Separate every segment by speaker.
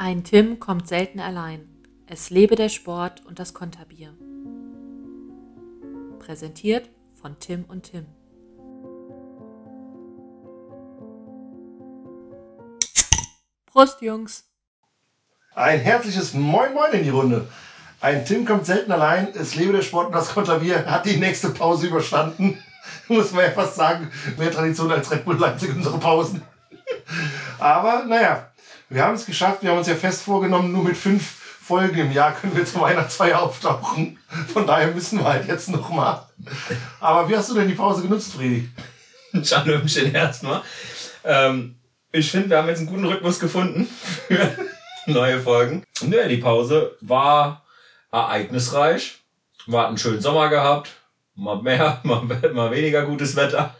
Speaker 1: Ein Tim kommt selten allein. Es lebe der Sport und das Konterbier. Präsentiert von Tim und Tim. Prost, Jungs.
Speaker 2: Ein herzliches Moin Moin in die Runde. Ein Tim kommt selten allein. Es lebe der Sport und das Konterbier hat die nächste Pause überstanden. Muss man ja fast sagen, mehr Tradition als Red Bull Leipzig unsere Pausen. Aber naja, wir haben es geschafft. Wir haben uns ja fest vorgenommen, nur mit fünf Folgen im Jahr können wir zur Weihnachtsfeier auftauchen. Von daher müssen wir halt jetzt noch mal. Aber wie hast du denn die Pause genutzt, Friedi?
Speaker 3: Schalömchen erstmal. Ähm, ich finde, wir haben jetzt einen guten Rhythmus gefunden für neue Folgen. Nö, die Pause war ereignisreich. Wir hatten einen schönen Sommer gehabt. Mal mehr, mal, mal weniger gutes Wetter.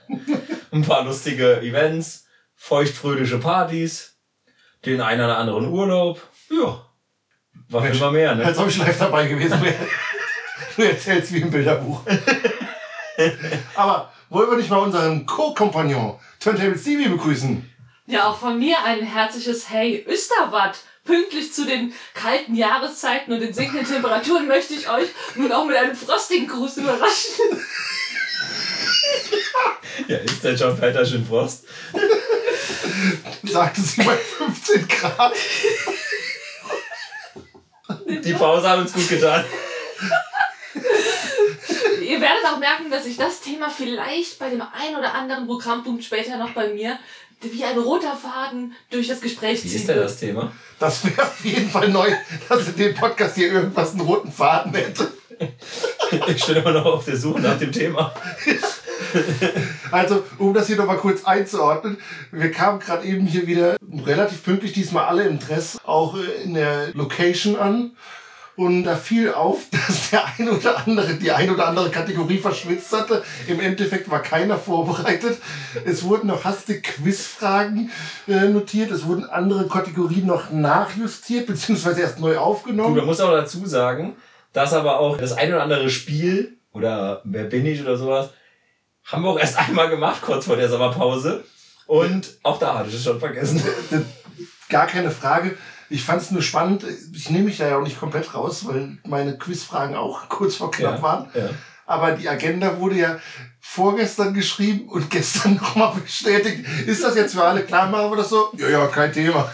Speaker 3: Ein paar lustige Events. Feuchtfröhliche Partys. Den einen oder anderen Urlaub. Ja. Was will man mehr, ne?
Speaker 2: Als ob ich live dabei gewesen wäre. Du erzählst wie im Bilderbuch. Aber wollen wir nicht mal unseren Co-Kompagnon Turntable Stevie begrüßen?
Speaker 4: Ja, auch von mir ein herzliches Hey Österwatt. Pünktlich zu den kalten Jahreszeiten und den sinkenden Temperaturen möchte ich euch nun auch mit einem frostigen Gruß überraschen.
Speaker 3: Ja, ist der John Peter schön Frost?
Speaker 2: Sagte sie bei 15 Grad.
Speaker 3: Die Pause hat uns gut getan.
Speaker 4: Ihr werdet auch merken, dass sich das Thema vielleicht bei dem einen oder anderen Programmpunkt später noch bei mir wie ein roter Faden durch das Gespräch
Speaker 3: Wie
Speaker 4: ziehen
Speaker 3: ist denn
Speaker 4: wird.
Speaker 3: das Thema?
Speaker 2: Das wäre auf jeden Fall neu, dass in dem Podcast hier irgendwas einen roten Faden hätte.
Speaker 3: Ich stehe immer noch auf der Suche nach dem Thema.
Speaker 2: Also, um das hier nochmal kurz einzuordnen, wir kamen gerade eben hier wieder relativ pünktlich, diesmal alle im Dress, auch in der Location an. Und da fiel auf, dass der ein oder andere die ein oder andere Kategorie verschwitzt hatte. Im Endeffekt war keiner vorbereitet. Es wurden noch hastig Quizfragen äh, notiert. Es wurden andere Kategorien noch nachjustiert, beziehungsweise erst neu aufgenommen.
Speaker 3: man muss auch dazu sagen, dass aber auch das ein oder andere Spiel oder Wer bin ich oder sowas, haben wir auch erst einmal gemacht, kurz vor der Sommerpause. Und auch da hatte ich es schon vergessen.
Speaker 2: Gar keine Frage. Ich fand es nur spannend. Ich nehme mich da ja auch nicht komplett raus, weil meine Quizfragen auch kurz vor knapp
Speaker 3: Ja,
Speaker 2: waren.
Speaker 3: ja.
Speaker 2: Aber die Agenda wurde ja vorgestern geschrieben und gestern nochmal bestätigt. Ist das jetzt für alle klar? Machen wir das so? Ja, ja, kein Thema.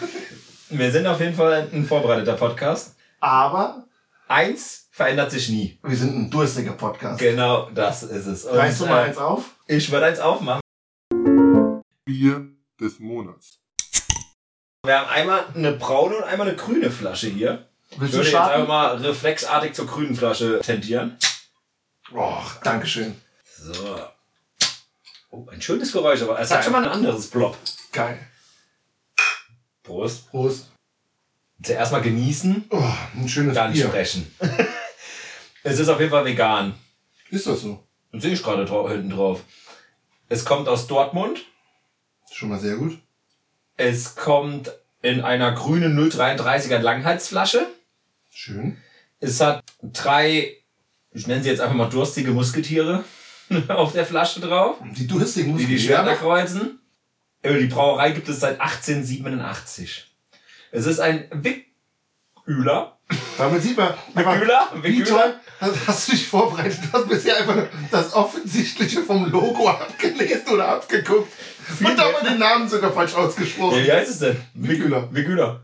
Speaker 3: Wir sind auf jeden Fall ein vorbereiteter Podcast.
Speaker 2: Aber
Speaker 3: Eins verändert sich nie.
Speaker 2: wir sind ein durstiger Podcast.
Speaker 3: Genau, das ist es. Und,
Speaker 2: Reißt du mal
Speaker 3: äh,
Speaker 2: eins auf?
Speaker 3: Ich würde eins aufmachen.
Speaker 5: Bier des Monats.
Speaker 3: Wir haben einmal eine braune und einmal eine grüne Flasche hier. Ich
Speaker 2: Willst du
Speaker 3: würde jetzt einfach mal reflexartig zur grünen Flasche tendieren.
Speaker 2: Oh, Dankeschön.
Speaker 3: So. Oh, ein schönes Geräusch, aber es hat schon mal ein anderes Plop.
Speaker 2: Geil.
Speaker 3: Prost.
Speaker 2: Prost.
Speaker 3: Zuerst mal genießen,
Speaker 2: Oh, ein schönes
Speaker 3: dann
Speaker 2: Bier.
Speaker 3: sprechen. es ist auf jeden Fall vegan.
Speaker 2: Ist das so?
Speaker 3: Und sehe ich gerade drau hinten drauf. Es kommt aus Dortmund.
Speaker 2: Schon mal sehr gut.
Speaker 3: Es kommt in einer grünen 033er Langhalsflasche.
Speaker 2: Schön.
Speaker 3: Es hat drei, ich nenne sie jetzt einfach mal durstige Musketiere auf der Flasche drauf,
Speaker 2: Die durstigen
Speaker 3: die
Speaker 2: musst
Speaker 3: die
Speaker 2: du
Speaker 3: Schwerter kreuzen. Die Brauerei gibt es seit 1887. Es ist ein Wickhüler.
Speaker 2: Damit sieht man, aber
Speaker 3: Wickhüler?
Speaker 2: wie toll hast, hast du dich vorbereitet. Du hast bisher einfach das Offensichtliche vom Logo abgelesen oder abgeguckt. Und dabei den Namen sogar falsch
Speaker 3: Ja,
Speaker 2: ausgesprochen.
Speaker 3: wie heißt es denn?
Speaker 2: Wickhüler.
Speaker 3: Wickhüler.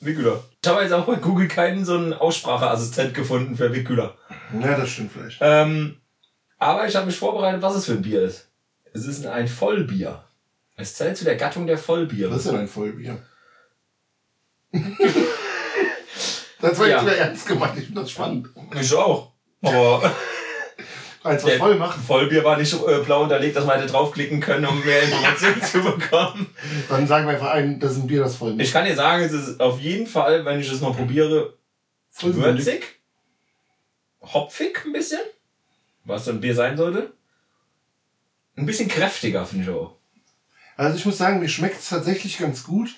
Speaker 3: Wickhüler. Ich habe jetzt auch bei Google keinen so einen Ausspracheassistent gefunden für Wickhüler.
Speaker 2: Ja, das stimmt vielleicht.
Speaker 3: Ähm, aber ich habe mich vorbereitet, was es für ein Bier ist. Es ist ein Vollbier. Es zählt zu der Gattung der Vollbiere.
Speaker 2: Was ist denn ein Vollbier? das war
Speaker 3: Ja.
Speaker 2: jetzt ernst gemeint. Ich finde das spannend.
Speaker 3: Ich auch. Aber
Speaker 2: Als
Speaker 3: Der-
Speaker 2: voll macht,
Speaker 3: Vollbier war nicht äh, blau unterlegt, dass man hätte draufklicken können, um mehr Informationen zu bekommen.
Speaker 2: dann sagen wir einfach ein, das ist ein Bier, das voll
Speaker 3: Ich kann dir sagen, es ist auf jeden Fall, wenn ich es mal probiere,
Speaker 2: voll
Speaker 3: würzig, hopfig ein bisschen, was so ein Bier sein sollte. Ein bisschen kräftiger, finde ich auch.
Speaker 2: Also ich muss sagen, mir schmeckt es tatsächlich ganz gut.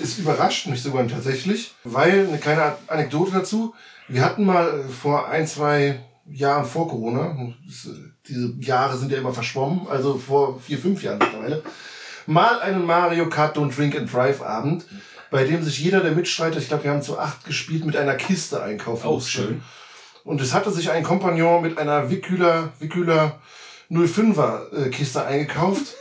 Speaker 2: Es überrascht mich sogar tatsächlich, weil eine kleine Anekdote dazu. Wir hatten mal äh, vor ein, zwei Jahren vor Corona, äh, diese Jahre sind ja immer verschwommen, also vor vier, fünf Jahren mittlerweile, mal einen Mario Kart Don't Drink and Drive Abend bei dem sich jeder der Mitstreiter, ich glaube, wir haben zu acht gespielt, mit einer Kiste einkaufen
Speaker 3: Oh,
Speaker 2: musste.
Speaker 3: schön.
Speaker 2: Und es hatte sich ein Kompagnon mit einer Wickhüler, Wickhüler 05er äh, Kiste eingekauft.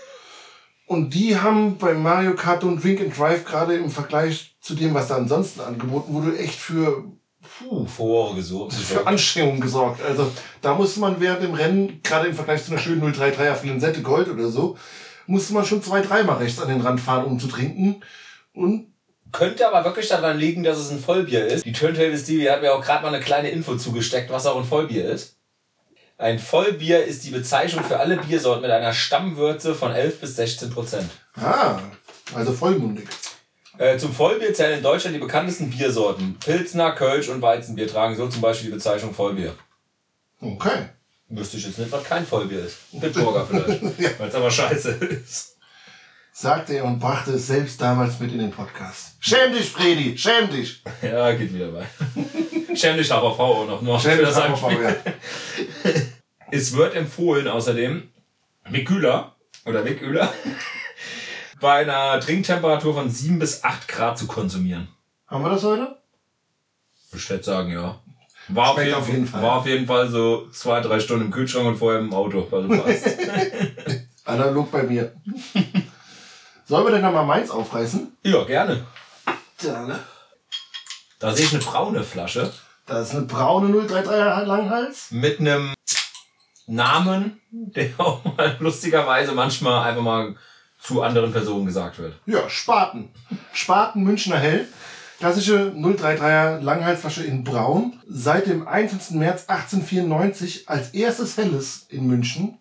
Speaker 2: Und die haben bei Mario Kart und Wink and Drive gerade im Vergleich zu dem, was da ansonsten angeboten wurde, echt für, puh,
Speaker 3: Furore gesucht.
Speaker 2: für Anstrengungen gesorgt. Also da musste man während dem Rennen, gerade im Vergleich zu einer schönen 033er Flinsette Gold oder so, musste man schon zwei, dreimal rechts an den Rand fahren, um zu trinken. Und
Speaker 3: Könnte aber wirklich daran liegen, dass es ein Vollbier ist. Die Turntables TV hat mir auch gerade mal eine kleine Info zugesteckt, was auch ein Vollbier ist. Ein Vollbier ist die Bezeichnung für alle Biersorten mit einer Stammwürze von 11 bis 16 Prozent.
Speaker 2: ah, also vollmundig.
Speaker 3: Äh, zum Vollbier zählen in Deutschland die bekanntesten Biersorten. Pilzner, Kölsch und Weizenbier tragen so zum Beispiel die Bezeichnung Vollbier.
Speaker 2: Okay.
Speaker 3: Wüsste ich jetzt nicht, was kein Vollbier ist. Bitburger vielleicht.
Speaker 2: Ja.
Speaker 3: Weil es aber scheiße ist.
Speaker 2: sagte er und brachte es selbst damals mit in den Podcast. Schäm dich, Fredi, schäm dich.
Speaker 3: Ja, geht wieder bei. Schäm dich aber Frau auch noch.
Speaker 2: Schäm dich,
Speaker 3: das
Speaker 2: aber,
Speaker 3: Heimspiel.
Speaker 2: ja.
Speaker 3: Es wird empfohlen außerdem, Wickhüler oder Wickhüler bei einer Trinktemperatur von 7 bis 8 Grad zu konsumieren.
Speaker 2: Haben wir das heute?
Speaker 3: Ich würde sagen, ja. War auf, jeden,
Speaker 2: auf jeden Fall.
Speaker 3: war auf jeden Fall so zwei, drei Stunden im Kühlschrank und vorher im Auto. Also passt.
Speaker 2: Analog bei mir. Sollen wir denn nochmal Mainz aufreißen?
Speaker 3: ja, gerne.
Speaker 2: Da,
Speaker 3: Da sehe ich eine braune Flasche
Speaker 2: da ist eine braune 033er Langhals.
Speaker 3: mit einem Namen, der auch mal lustigerweise manchmal einfach mal zu anderen Personen gesagt wird.
Speaker 2: Ja, Spaten. Spaten Münchner Hell. Klassische 033er Langhalsflasche in Braun. Seit dem 21. März 1894 als erstes Helles in München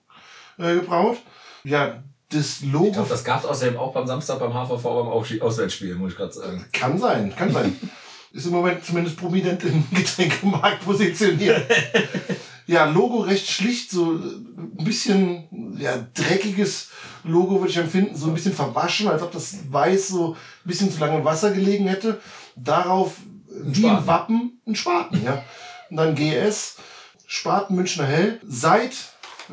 Speaker 2: äh, gebraut. Ja, das
Speaker 3: Ich
Speaker 2: Logo
Speaker 3: glaube, das gab es außerdem auch beim Samstag beim HVV beim Auswärtsspiel, muss ich gerade sagen.
Speaker 2: Kann sein, kann sein. Ist im Moment zumindest prominent im Getränkemarkt positioniert. ja, Logo recht schlicht, so ein bisschen ja, dreckiges Logo würde ich empfinden, so ein bisschen verwaschen, als ob das Weiß so ein bisschen zu lange im Wasser gelegen hätte. Darauf wie im
Speaker 3: Spaten.
Speaker 2: Wappen ein Spaten, ja. Und dann GS, Spaten Münchner Hell. Seit,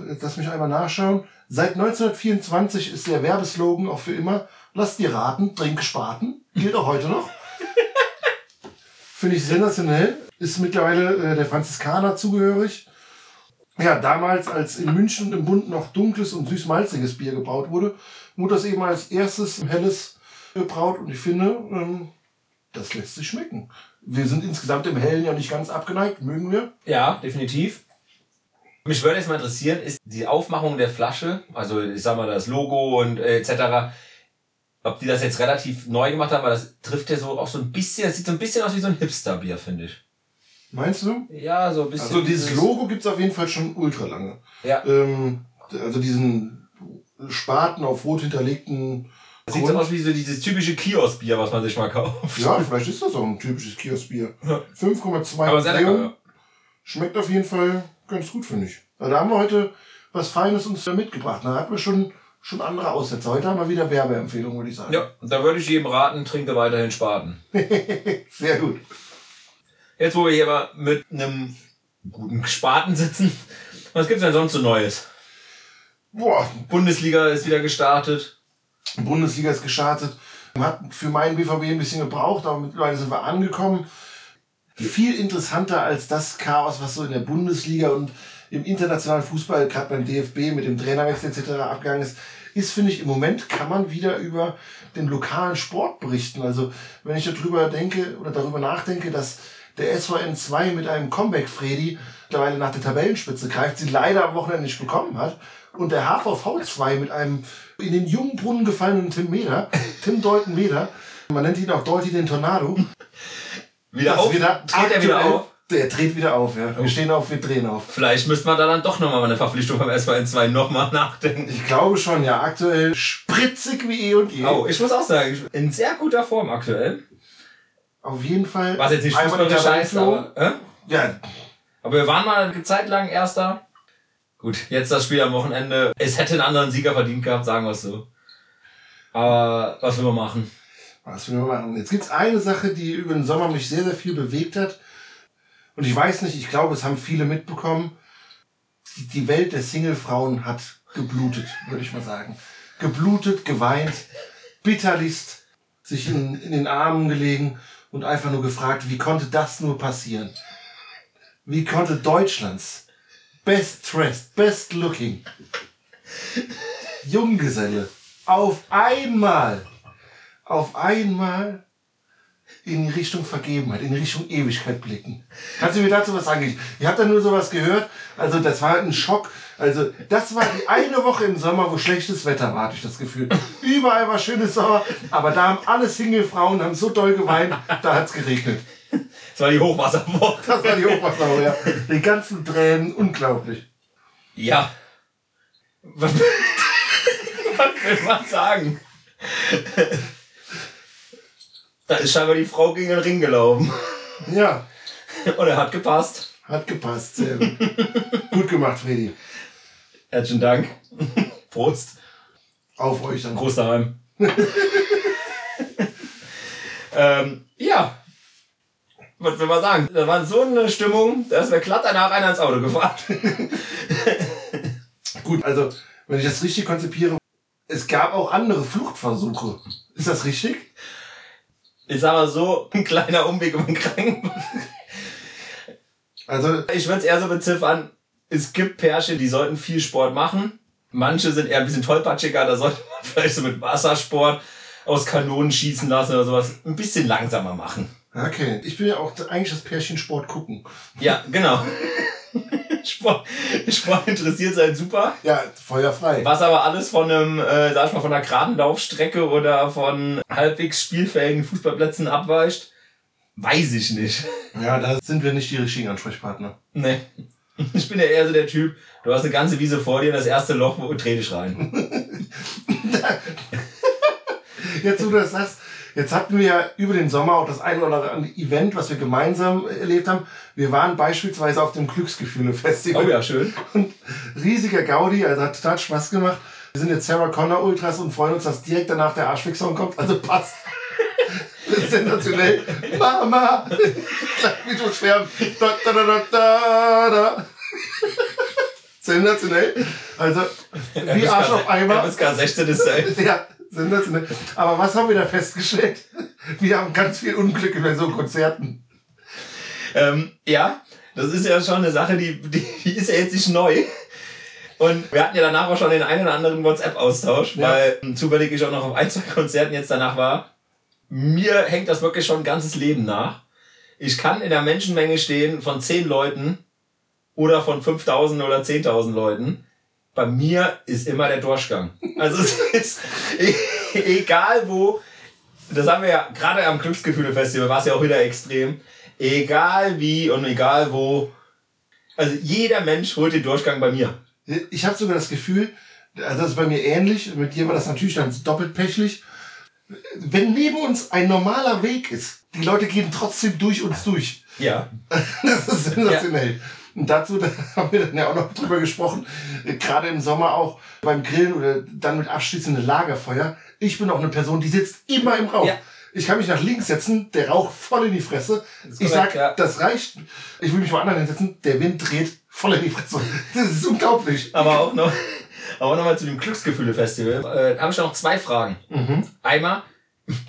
Speaker 2: jetzt lass mich einmal nachschauen, seit 1924 ist der Werbeslogan auch für immer, lass dir raten, trink Spaten. Gilt auch heute noch. Finde ich sensationell. Ist mittlerweile äh, der Franziskaner zugehörig. Ja, damals, als in München im Bund noch dunkles und süß-malziges Bier gebraut wurde, wurde das eben als erstes helles gebraut und ich finde, ähm, das lässt sich schmecken. Wir sind insgesamt im Hellen ja nicht ganz abgeneigt, mögen wir.
Speaker 3: Ja, definitiv. Mich würde jetzt mal interessieren, ist die Aufmachung der Flasche, also ich sag mal das Logo und äh, etc., ob die das jetzt relativ neu gemacht haben, weil das trifft ja so auch so ein bisschen, das sieht so ein bisschen aus wie so ein Hipster-Bier, finde ich.
Speaker 2: Meinst du?
Speaker 3: Ja, so ein bisschen.
Speaker 2: Also dieses Logo gibt's auf jeden Fall schon ultra lange.
Speaker 3: Ja.
Speaker 2: Ähm, also diesen Spaten auf rot hinterlegten
Speaker 3: Das sieht so aus wie so dieses typische Kioskbier, was man sich mal kauft.
Speaker 2: Ja, vielleicht ist das auch ein typisches Kioskbier.
Speaker 3: Ja.
Speaker 2: 5,2
Speaker 3: Aber sehr lecker.
Speaker 2: Museum.
Speaker 3: Ja.
Speaker 2: Schmeckt auf jeden Fall ganz gut, finde ich. Also da haben wir heute was Feines uns da mitgebracht. Da hatten wir schon, schon andere Aussätze. Heute haben wir wieder Werbeempfehlungen, würde ich sagen.
Speaker 3: ja, da würde ich jedem raten, trinke weiterhin Spaten.
Speaker 2: Sehr gut.
Speaker 3: Jetzt, wo wir hier mal mit einem guten Spaten sitzen, was gibt's denn sonst so Neues?
Speaker 2: Boah,
Speaker 3: Bundesliga ist wieder gestartet.
Speaker 2: Bundesliga ist gestartet. Hat für meinen BVB ein bisschen gebraucht, aber mittlerweile sind wir angekommen. Viel interessanter als das Chaos, was so in der Bundesliga und im internationalen Fußball, gerade beim DFB mit dem Trainerwechsel etc. abgegangen ist, ist, finde ich, im Moment kann man wieder über den lokalen Sport berichten. Also wenn ich darüber denke oder darüber nachdenke, dass der SVN 2 mit einem Comeback Freddy mittlerweile nach der Tabellenspitze greift, sie leider am Wochenende nicht bekommen hat. Und der HVV 2 mit einem in den jungen Brunnen gefallenen Tim Meder, Tim Deuten Meder, man nennt ihn auch Deuti den Tornado.
Speaker 3: Wieder auf?
Speaker 2: wieder
Speaker 3: Dreht er wieder auf?
Speaker 2: Der dreht wieder auf, ja. Wir stehen auf, wir drehen auf.
Speaker 3: Vielleicht müsste man da dann doch nochmal eine Verpflichtung beim SVN 2 nochmal nachdenken.
Speaker 2: Ich glaube schon, ja. Aktuell spritzig wie eh und je.
Speaker 3: Oh, ich muss auch sagen, in sehr guter Form aktuell.
Speaker 2: Auf jeden Fall.
Speaker 3: Was jetzt nicht heißt,
Speaker 2: Tabellenführung.
Speaker 3: aber, äh?
Speaker 2: Ja,
Speaker 3: aber wir waren mal eine Zeit lang Erster. Gut, jetzt das Spiel am Wochenende. Es hätte einen anderen Sieger verdient gehabt, sagen wir es so. Aber was will man machen?
Speaker 2: was will man machen? Jetzt gibt's eine Sache, die über den Sommer mich sehr, sehr viel bewegt hat. Und ich weiß nicht, ich glaube, es haben viele mitbekommen. Die, die Welt der Singlefrauen hat geblutet, würde ich mal sagen. Geblutet, geweint, bitterlichst. sich in, in den Armen gelegen und einfach nur gefragt, wie konnte das nur passieren? Wie konnte Deutschlands best dressed, best looking Junggeselle auf einmal, auf einmal in Richtung Vergebenheit, in Richtung Ewigkeit blicken. Kannst du mir dazu was sagen? Ich, habe da nur sowas gehört. Also das war ein Schock. Also das war die eine Woche im Sommer, wo schlechtes Wetter war, hatte ich das Gefühl. Überall war schönes Sommer, aber da haben alle Single-Frauen haben so doll geweint, da hat's geregnet.
Speaker 3: Das war die Hochwasserwoche.
Speaker 2: Das war die Hochwasserwoche, ja. Die ganzen Tränen, unglaublich.
Speaker 3: Ja. Was, was will man sagen? Da ist scheinbar die Frau gegen den Ring gelaufen.
Speaker 2: Ja,
Speaker 3: Und er hat gepasst.
Speaker 2: hat gepasst. Sehr gut. gut gemacht, Freddy.
Speaker 3: Herzlichen Dank. Prost.
Speaker 2: Auf euch dann.
Speaker 3: Groß daheim. ähm, ja. Was will man sagen? Da war so eine Stimmung, da ist mir glatt danach einer ins Auto gefahren.
Speaker 2: Gut, also, wenn ich das richtig konzipiere, es gab auch andere Fluchtversuche. Ist das richtig?
Speaker 3: Ich sag mal so, ein kleiner Umweg um den Krankenwagen.
Speaker 2: Also,
Speaker 3: Ich würde es eher so beziffern, es gibt Pärchen, die sollten viel Sport machen. Manche sind eher ein bisschen tollpatschiger, da sollte man vielleicht so mit Wassersport aus Kanonen schießen lassen oder sowas ein bisschen langsamer machen.
Speaker 2: okay. Ich will ja auch eigentlich das Pärchen Sport gucken.
Speaker 3: Ja, genau. Sport, Sport interessiert sein super.
Speaker 2: Ja, feuerfrei.
Speaker 3: Was aber alles von einem, äh, sag ich mal, von einer geraden Laufstrecke oder von halbwegs spielfähigen Fußballplätzen abweicht, weiß ich nicht.
Speaker 2: Ja, da sind wir nicht die richtigen Ansprechpartner.
Speaker 3: Nee. Ich bin ja eher so der Typ, du hast eine ganze Wiese vor dir, das erste Loch, wo dreh dich rein.
Speaker 2: Jetzt, wo du das sagst, jetzt hatten wir ja über den Sommer auch das ein oder andere Event, was wir gemeinsam erlebt haben. Wir waren beispielsweise auf dem Glücksgefühle-Festival.
Speaker 3: Oh ja, schön.
Speaker 2: Und riesiger Gaudi, also hat total Spaß gemacht. Wir sind jetzt Sarah Connor Ultras und freuen uns, dass direkt danach der Arschfix-Song kommt. Also passt. Sensationell. Mama! Wie du schwärmen. Da, da, da, da, da, da. Sensationell. Also, wie Arsch auf Eimer.
Speaker 3: FSK 16 ist sein.
Speaker 2: Ja, sensationell. Aber was haben wir da festgestellt? Wir haben ganz viel Unglück über so Konzerten.
Speaker 3: Ähm, ja, das ist ja schon eine Sache, die, die, die ist ja jetzt nicht neu. Und wir hatten ja danach auch schon den einen oder anderen WhatsApp-Austausch,
Speaker 2: Ja.
Speaker 3: weil ähm, zufällig ich auch noch auf ein, zwei Konzerten jetzt danach war. Mir hängt das wirklich schon ein ganzes Leben nach. Ich kann in der Menschenmenge stehen von zehn Leuten oder von 5000 oder 10.000 Leuten. Bei mir ist immer der Durchgang. Also es ist e- egal wo, das haben wir ja gerade am Glücksgefühle-Festival, war es ja auch wieder extrem. Egal wie und egal wo. Also jeder Mensch holt den Durchgang bei mir.
Speaker 2: Ich habe sogar das Gefühl, also das ist bei mir ähnlich, mit dir war das natürlich dann doppelt pechlich. Wenn neben uns ein normaler Weg ist, die Leute gehen trotzdem durch uns durch.
Speaker 3: Ja.
Speaker 2: Das ist sensationell. Und dazu da haben wir dann ja auch noch drüber gesprochen, gerade im Sommer auch beim Grillen oder dann mit abschließendem Lagerfeuer. Ich bin auch eine Person, die sitzt immer im Rauch.
Speaker 3: Ja.
Speaker 2: Ich kann mich nach links setzen, der Rauch voll in die Fresse.
Speaker 3: ist
Speaker 2: Ich
Speaker 3: korrekt,
Speaker 2: sag,
Speaker 3: ja.
Speaker 2: das reicht. Ich will mich woanders hinsetzen, der Wind dreht voll in die Fresse. Das ist unglaublich.
Speaker 3: Aber auch noch, aber noch mal zu dem Glücksgefühle-Festival. Äh, habe ich noch zwei Fragen.
Speaker 2: Mhm.
Speaker 3: Einmal,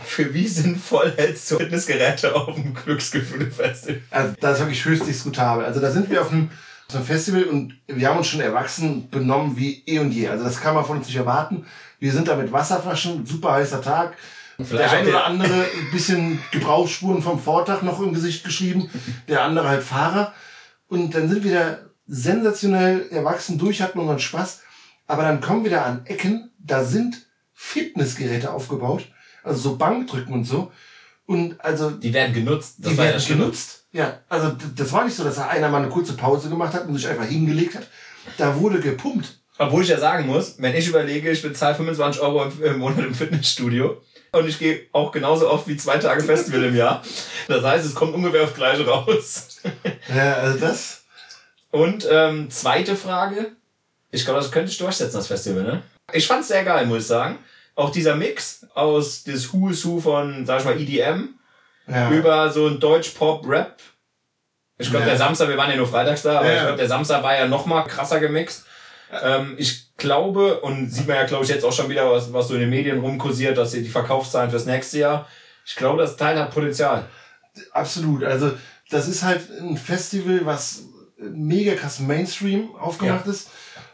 Speaker 3: für wie sinnvoll hältst du Fitnessgeräte auf dem Glücksgefühle-Festival?
Speaker 2: Also das ist wirklich höchst diskutabel. Also da sind wir auf einem, auf einem Festival und wir haben uns schon erwachsen benommen wie eh und je. Also das kann man von uns nicht erwarten. Wir sind da mit Wasserflaschen, super heißer Tag.
Speaker 3: Vielleicht
Speaker 2: der eine oder
Speaker 3: der-
Speaker 2: andere ein bisschen Gebrauchsspuren vom Vortag noch im Gesicht geschrieben, der andere halt Fahrer. Und dann sind wir da sensationell erwachsen durch, hatten unseren Spaß. Aber dann kommen wir da an Ecken, da sind Fitnessgeräte aufgebaut, also so Bankdrücken und so. Und also
Speaker 3: Die werden genutzt. Das
Speaker 2: die
Speaker 3: ja
Speaker 2: werden
Speaker 3: Schlimme.
Speaker 2: genutzt. Ja, also das war nicht so, dass da einer mal eine kurze Pause gemacht hat und sich einfach hingelegt hat. Da wurde gepumpt.
Speaker 3: Obwohl ich ja sagen muss, wenn ich überlege, ich bezahle 25 Euro im, im Monat im Fitnessstudio und ich gehe auch genauso oft wie zwei Tage Festival im Jahr. Das heißt, es kommt ungefähr aufs Gleiche raus.
Speaker 2: Ja, also das.
Speaker 3: Und ähm, zweite Frage. Ich glaube, das könnte ich durchsetzen, das Festival, ne? Ich fand's sehr geil, muss ich sagen. Auch dieser Mix aus des Who is Who von, sag ich mal, EDM
Speaker 2: Ja.
Speaker 3: über so ein Deutsch-Pop-Rap. Ich glaube,
Speaker 2: Ja.
Speaker 3: der Samstag, wir waren ja nur freitags da, aber
Speaker 2: Ja,
Speaker 3: ich glaube, der Samstag war ja noch mal krasser gemixt. Ähm, ich glaube, und sieht man ja, glaube ich, jetzt auch schon wieder, was, was so in den Medien rumkursiert, dass die Verkaufszahlen fürs nächste Jahr, ich glaube, das Teil hat Potenzial.
Speaker 2: Absolut. Also, das ist halt ein Festival, was mega krass Mainstream aufgemacht ist,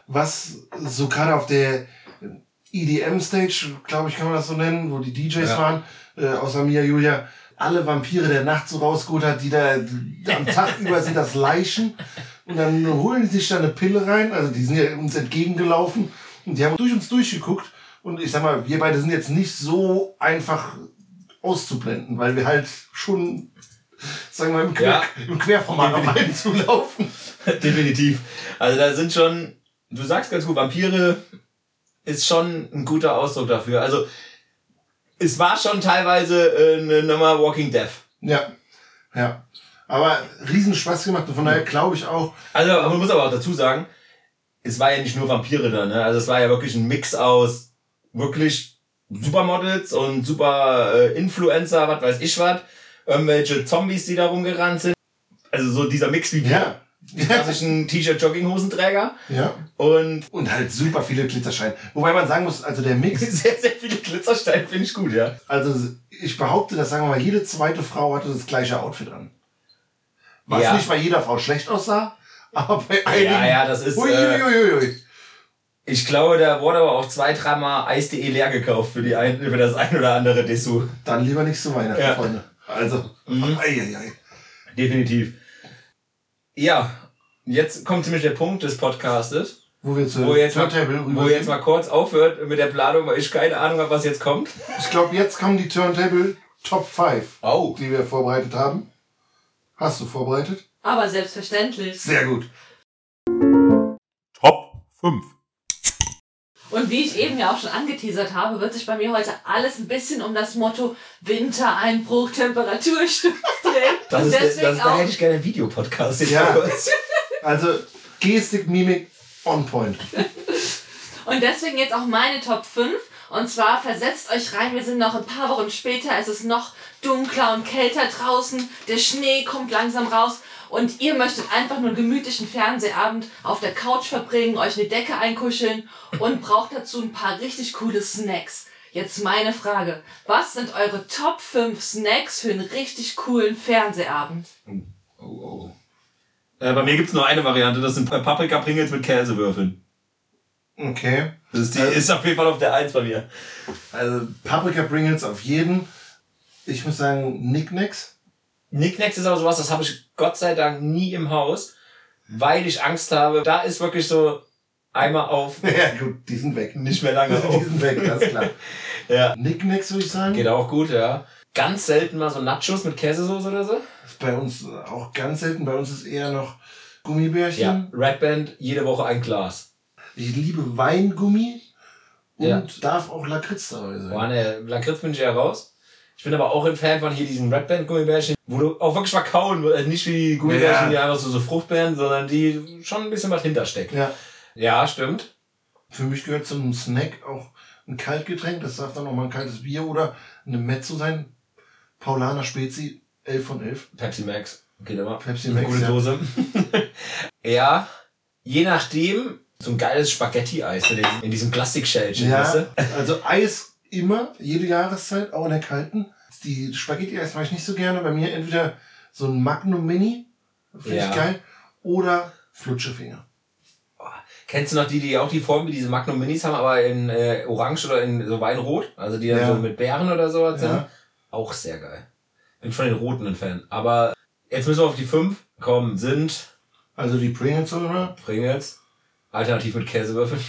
Speaker 2: was so gerade auf der EDM-Stage, glaube ich, kann man das so nennen, wo die DJs
Speaker 3: Ja.
Speaker 2: waren, äh, außer Mia Julia, alle Vampire der Nacht so rausgeholt hat, die da am Tag über sind das Leichen. Und dann holen die sich da eine Pille rein, also die sind ja uns entgegengelaufen und die haben durch uns durchgeguckt. Und ich sag mal, wir beide sind jetzt nicht so einfach auszublenden, weil wir halt schon, sagen wir mal, im, Quer,
Speaker 3: Ja.
Speaker 2: im Querformat einen zulaufen.
Speaker 3: Definitiv. Also da sind schon, du sagst ganz gut, Vampire ist schon ein guter Ausdruck dafür. Also es war schon teilweise äh, eine Nummer Walking Death.
Speaker 2: Ja, ja. Aber riesen Spaß gemacht und von daher glaube ich auch,
Speaker 3: Also man muss aber auch dazu sagen, es war ja nicht nur Vampire da, ne? Also es war ja wirklich ein Mix aus wirklich Supermodels und super äh, Influencer, was weiß ich was, irgendwelche Zombies, die da rumgerannt sind. Also so dieser Mix wie wir,
Speaker 2: ja,
Speaker 3: klassischen T-Shirt-Jogginghosenträger
Speaker 2: ja.
Speaker 3: und
Speaker 2: Und halt super viele Glitzerscheine. Wobei man sagen muss, also der Mix,
Speaker 3: sehr, sehr viele Glitzersteine finde ich gut, ja.
Speaker 2: also ich behaupte, dass sagen wir mal, jede zweite Frau hatte das gleiche Outfit an. Was
Speaker 3: Ja.
Speaker 2: nicht bei jeder Frau schlecht aussah, aber bei einigen.
Speaker 3: Ja, ja, das ist, äh,
Speaker 2: Uiuiuiui.
Speaker 3: ich glaube, da wurde aber auch zwei, dreimal Eis.de leer gekauft für, die ein, für das ein oder andere Dessous.
Speaker 2: Dann lieber nicht zu Weihnachten,
Speaker 3: Ja.
Speaker 2: Freunde. Also,
Speaker 3: Mhm.
Speaker 2: ei, ei, ei.
Speaker 3: Definitiv. Ja, jetzt kommt ziemlich der Punkt des Podcastes,
Speaker 2: Wo wir zu
Speaker 3: wo jetzt, mal, wo jetzt mal kurz aufhört mit der Planung, weil ich keine Ahnung habe, was jetzt kommt.
Speaker 2: Ich glaube, jetzt kommen die Turntable Top 5,
Speaker 3: Oh.
Speaker 2: die wir vorbereitet haben. Hast du vorbereitet?
Speaker 4: Aber selbstverständlich.
Speaker 2: Sehr gut.
Speaker 5: Top 5.
Speaker 4: Und wie ich eben ja auch schon angeteasert habe, wird sich bei mir heute alles ein bisschen um das Motto Wintereinbruch, Temperatursturz drehen.
Speaker 3: Das
Speaker 4: Und
Speaker 3: ist,
Speaker 4: deswegen
Speaker 3: das, da
Speaker 4: auch,
Speaker 3: hätte ich gerne einen Videopodcast.
Speaker 2: Ja. Also, Gestik, Mimik, on point.
Speaker 4: und deswegen jetzt auch meine Top 5. Und zwar versetzt euch rein, wir sind noch ein paar Wochen später, es ist noch dunkler und kälter draußen, der Schnee kommt langsam raus und ihr möchtet einfach nur einen gemütlichen Fernsehabend auf der Couch verbringen, euch eine Decke einkuscheln und braucht dazu ein paar richtig coole Snacks. Jetzt meine Frage, was sind eure Top 5 Snacks für einen richtig coolen Fernsehabend?
Speaker 3: Oh, oh. Äh, bei mir gibt's nur eine Variante, das sind Paprika-Pringles mit Käsewürfeln.
Speaker 2: Okay.
Speaker 3: Das ist, die, ist auf jeden Fall auf der Eins bei mir.
Speaker 2: Also, Paprika Pringles auf jeden. Ich muss sagen, Knickknacks.
Speaker 3: Nicknacks ist aber sowas, das habe ich Gott sei Dank nie im Haus, weil ich Angst habe. Da ist wirklich so einmal auf,
Speaker 2: Ja, gut, die sind weg.
Speaker 3: nicht mehr lange
Speaker 2: Die
Speaker 3: auf.
Speaker 2: sind weg, ganz klar.
Speaker 3: Ja.
Speaker 2: Knickknacks würde ich sagen.
Speaker 3: Geht auch gut, ja. Ganz selten mal so Nachos mit Käsesoße oder so.
Speaker 2: Bei uns auch ganz selten. Bei uns ist eher noch Gummibärchen.
Speaker 3: Ja. Red Band, jede Woche ein Glas.
Speaker 2: Ich liebe Weingummi und
Speaker 3: Ja.
Speaker 2: darf auch Lakritz dabei sein.
Speaker 3: Boah, ne, Lakritz bin ich ja raus. Ich bin aber auch ein Fan von hier diesen Red Band Gummibärchen, wo du auch wirklich verkauen willst. Nicht wie die Gummibärchen,
Speaker 2: Ja.
Speaker 3: die einfach so, so Fruchtbeeren, sondern die schon ein bisschen was hintersteckt.
Speaker 2: Ja.
Speaker 3: Ja, stimmt.
Speaker 2: Für mich gehört zum Snack auch ein Kaltgetränk. Das darf dann auch mal ein kaltes Bier oder eine Mezzo sein. Paulaner Spezi, 11 von 11.
Speaker 3: Pepsi Max. Geht immer.
Speaker 2: Pepsi Max,
Speaker 3: Gute
Speaker 2: ja.
Speaker 3: Dose. ja, je nachdem, so ein geiles Spaghetti-Eis in, diesem- Plastikschälchen, weißt
Speaker 2: Ja,
Speaker 3: du?
Speaker 2: also Eis immer, jede Jahreszeit, auch in der kalten. Die Spaghetti-Eis mache ich nicht so gerne. Bei mir entweder so ein Magnum Mini, finde
Speaker 3: Ja.
Speaker 2: ich geil, oder Flutschefinger.
Speaker 3: Kennst du noch die, die auch die Form wie diese Magnum Minis haben, aber in äh, Orange oder in so Weinrot? Also die dann
Speaker 2: Ja.
Speaker 3: so mit Beeren oder sowas sind?
Speaker 2: Ja.
Speaker 3: Auch sehr geil. Bin von den Roten ein Fan. Aber jetzt müssen wir auf die fünf kommen. Sind
Speaker 2: Also die Pringles oder?
Speaker 3: Pringles, alternativ mit Käsewürfeln.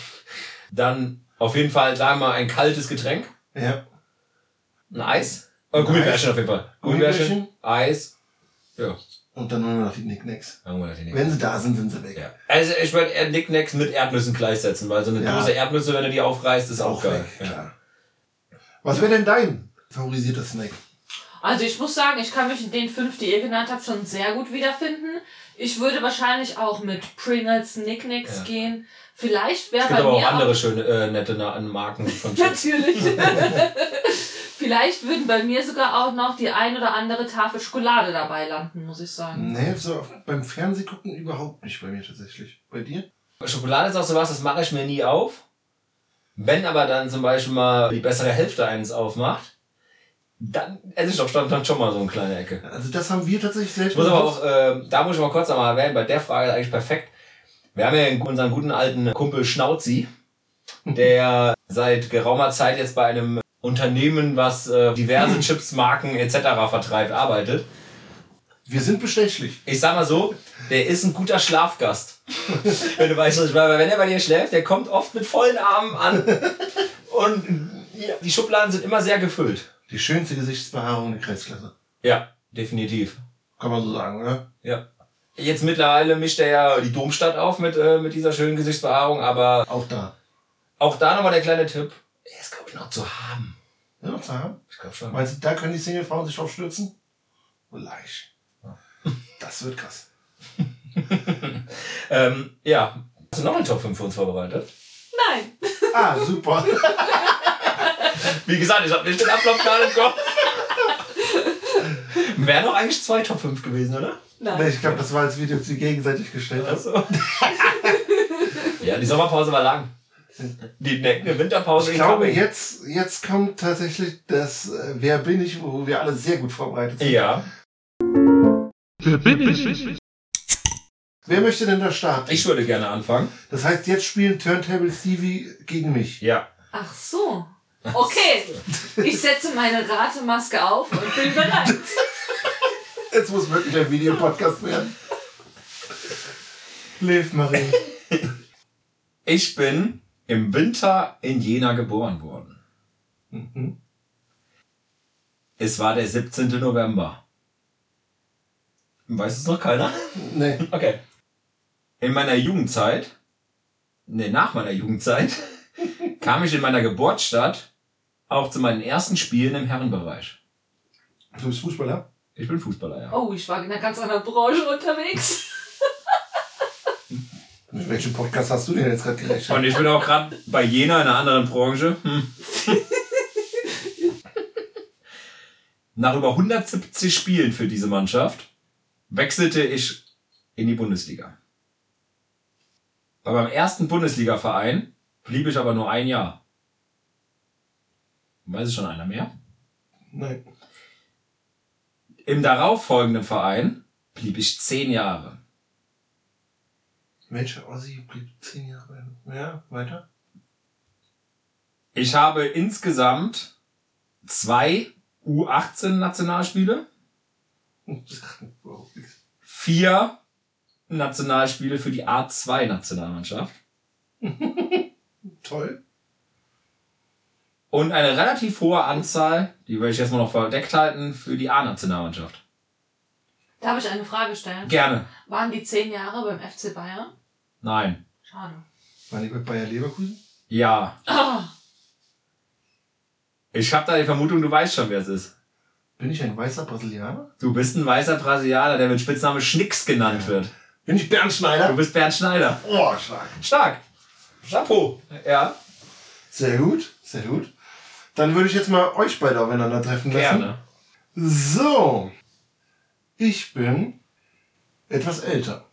Speaker 3: Dann auf jeden Fall, sagen wir mal, ein kaltes Getränk.
Speaker 2: Ja.
Speaker 3: Ein Eis. Äh, Gummibärchen auf jeden Fall. Gummibärchen. Eis. Ja,
Speaker 2: Und dann nur noch die
Speaker 3: wir hier
Speaker 2: Wenn sie da sind, sind sie weg.
Speaker 3: Ja. Also ich würde eher Knickknacks mit Erdnüssen gleichsetzen, weil so eine
Speaker 2: Ja.
Speaker 3: Dose Erdnüsse, wenn du die aufreißt, ist auch, geil.
Speaker 2: weg,
Speaker 3: Ja.
Speaker 2: klar. Was wäre denn dein favorisierter Snack?
Speaker 4: Also ich muss sagen, ich kann mich in den fünf, die ihr genannt habt, schon sehr gut wiederfinden. Ich würde wahrscheinlich auch mit Pringles, Knickknacks
Speaker 3: Ja.
Speaker 4: gehen. Vielleicht wäre
Speaker 3: Es
Speaker 4: bei
Speaker 3: gibt aber
Speaker 4: mir
Speaker 3: auch andere schöne, äh, nette Marken von Chips.
Speaker 4: Natürlich. Vielleicht würden bei mir sogar auch noch die ein oder andere Tafel Schokolade dabei landen, muss ich sagen.
Speaker 2: Nee, so beim Fernsehgucken überhaupt nicht bei mir tatsächlich. Bei dir?
Speaker 3: Schokolade ist auch sowas, das mache ich mir nie auf. Wenn aber dann zum Beispiel mal die bessere Hälfte eines aufmacht, dann esse ich doch schon, dann schon mal so eine kleine Ecke.
Speaker 2: Also das haben wir tatsächlich
Speaker 3: Ich
Speaker 2: selten.
Speaker 3: muss aber
Speaker 2: gemacht.
Speaker 3: auch, äh, da muss ich mal kurz nochmal erwähnen, bei der Frage ist eigentlich perfekt. Wir haben ja unseren guten alten Kumpel Schnauzi, der seit geraumer Zeit jetzt bei einem Unternehmen, was äh, diverse Chipsmarken etc. vertreibt, arbeitet.
Speaker 2: Wir sind bestechlich.
Speaker 3: Ich sag mal so, der ist ein guter Schlafgast. wenn du weißt, was ich meine. Weil Wenn er bei dir schläft, der kommt oft mit vollen Armen an. Und die Schubladen sind immer sehr gefüllt.
Speaker 2: Die schönste Gesichtsbehaarung der Kreisklasse.
Speaker 3: Ja, definitiv.
Speaker 2: Kann man so sagen, oder?
Speaker 3: Ja. Jetzt mittlerweile mischt er ja die Domstadt auf mit, äh, mit dieser schönen Gesichtsbehaarung, aber
Speaker 2: Auch da.
Speaker 3: auch da nochmal der kleine Tipp. Er ist, glaube ich, noch zu haben.
Speaker 2: Ja, noch zu haben.
Speaker 3: Ich glaube schon.
Speaker 2: Meinst du, da können die Singlefrauen sich drauf stürzen? Vielleicht. Das wird krass.
Speaker 3: Ähm, ja. Hast du noch einen Top 5 für uns vorbereitet?
Speaker 4: Nein.
Speaker 2: Ah, super.
Speaker 3: Wie gesagt, ich habe nicht den Ablauf gerade im Kopf. Wären doch eigentlich zwei Top 5 gewesen, oder?
Speaker 2: Nee,
Speaker 4: Nein.
Speaker 2: ich glaube, das war als Video sie gegenseitig gestellt haben.
Speaker 3: Achso. ja, die Sommerpause war lang. Die ne Winterpause
Speaker 2: Ich glaube, jetzt, jetzt kommt tatsächlich das äh, Wer bin ich, wo wir alle sehr gut vorbereitet sind.
Speaker 3: Ja.
Speaker 2: Wer möchte denn da starten?
Speaker 3: Ich würde gerne anfangen.
Speaker 2: Das heißt, jetzt spielen Turntable Stevie gegen mich.
Speaker 3: Ja.
Speaker 4: Ach so. Okay. Ich setze meine Ratemaske auf und bin bereit.
Speaker 2: Jetzt muss wirklich ein Videopodcast werden. Lev Marie.
Speaker 3: Ich bin im Winter in Jena geboren worden.
Speaker 2: Mhm.
Speaker 3: Es war der 17. November. Weiß es noch keiner?
Speaker 2: Nee.
Speaker 3: Okay. In meiner Jugendzeit, nee, nach meiner Jugendzeit, kam ich in meiner Geburtsstadt auch zu meinen ersten Spielen im Herrenbereich.
Speaker 2: Du bist Fußballer?
Speaker 3: Ich bin Fußballer, ja.
Speaker 4: Oh, ich war in einer ganz anderen Branche unterwegs.
Speaker 2: Mit welchem Podcast hast du denn jetzt gerade gerechnet?
Speaker 3: Und ich bin auch gerade bei Jena in einer anderen Branche. Hm. Nach über 170 Spielen für diese Mannschaft wechselte ich in die Bundesliga. Bei meinem ersten Bundesliga-Verein blieb ich aber nur ein Jahr. Weiß es schon einer mehr?
Speaker 2: Nein.
Speaker 3: Im darauffolgenden Verein blieb ich zehn Jahre.
Speaker 2: Welcher Ossi blieb zehn Jahre? Ja, weiter?
Speaker 3: Ich habe insgesamt zwei U18-Nationalspiele, vier Nationalspiele für die A2-Nationalmannschaft
Speaker 2: Toll.
Speaker 3: Und eine relativ hohe Anzahl, die werde ich jetzt mal noch verdeckt halten, für die A-Nationalmannschaft.
Speaker 4: Darf ich eine Frage stellen?
Speaker 3: Gerne.
Speaker 4: Waren die zehn Jahre beim FC Bayern?
Speaker 3: Nein.
Speaker 4: Schade.
Speaker 2: War nicht bei Bayer Leverkusen?
Speaker 3: Ja.
Speaker 4: Ah,
Speaker 3: Ich habe da die Vermutung, du weißt schon, wer es ist.
Speaker 2: Bin ich ein weißer Brasilianer?
Speaker 3: Du bist ein weißer Brasilianer, der mit Spitzname Schnicks genannt wird.
Speaker 2: Bin ich Bernd
Speaker 3: Du
Speaker 2: Schneider?
Speaker 3: bist Bernd Schneider.
Speaker 2: Oh, stark.
Speaker 3: Stark. Chapeau. Ja.
Speaker 2: Sehr gut, sehr gut. Dann würde ich jetzt mal euch beide aufeinandertreffen lassen.
Speaker 3: Gerne.
Speaker 2: So. Ich bin etwas älter.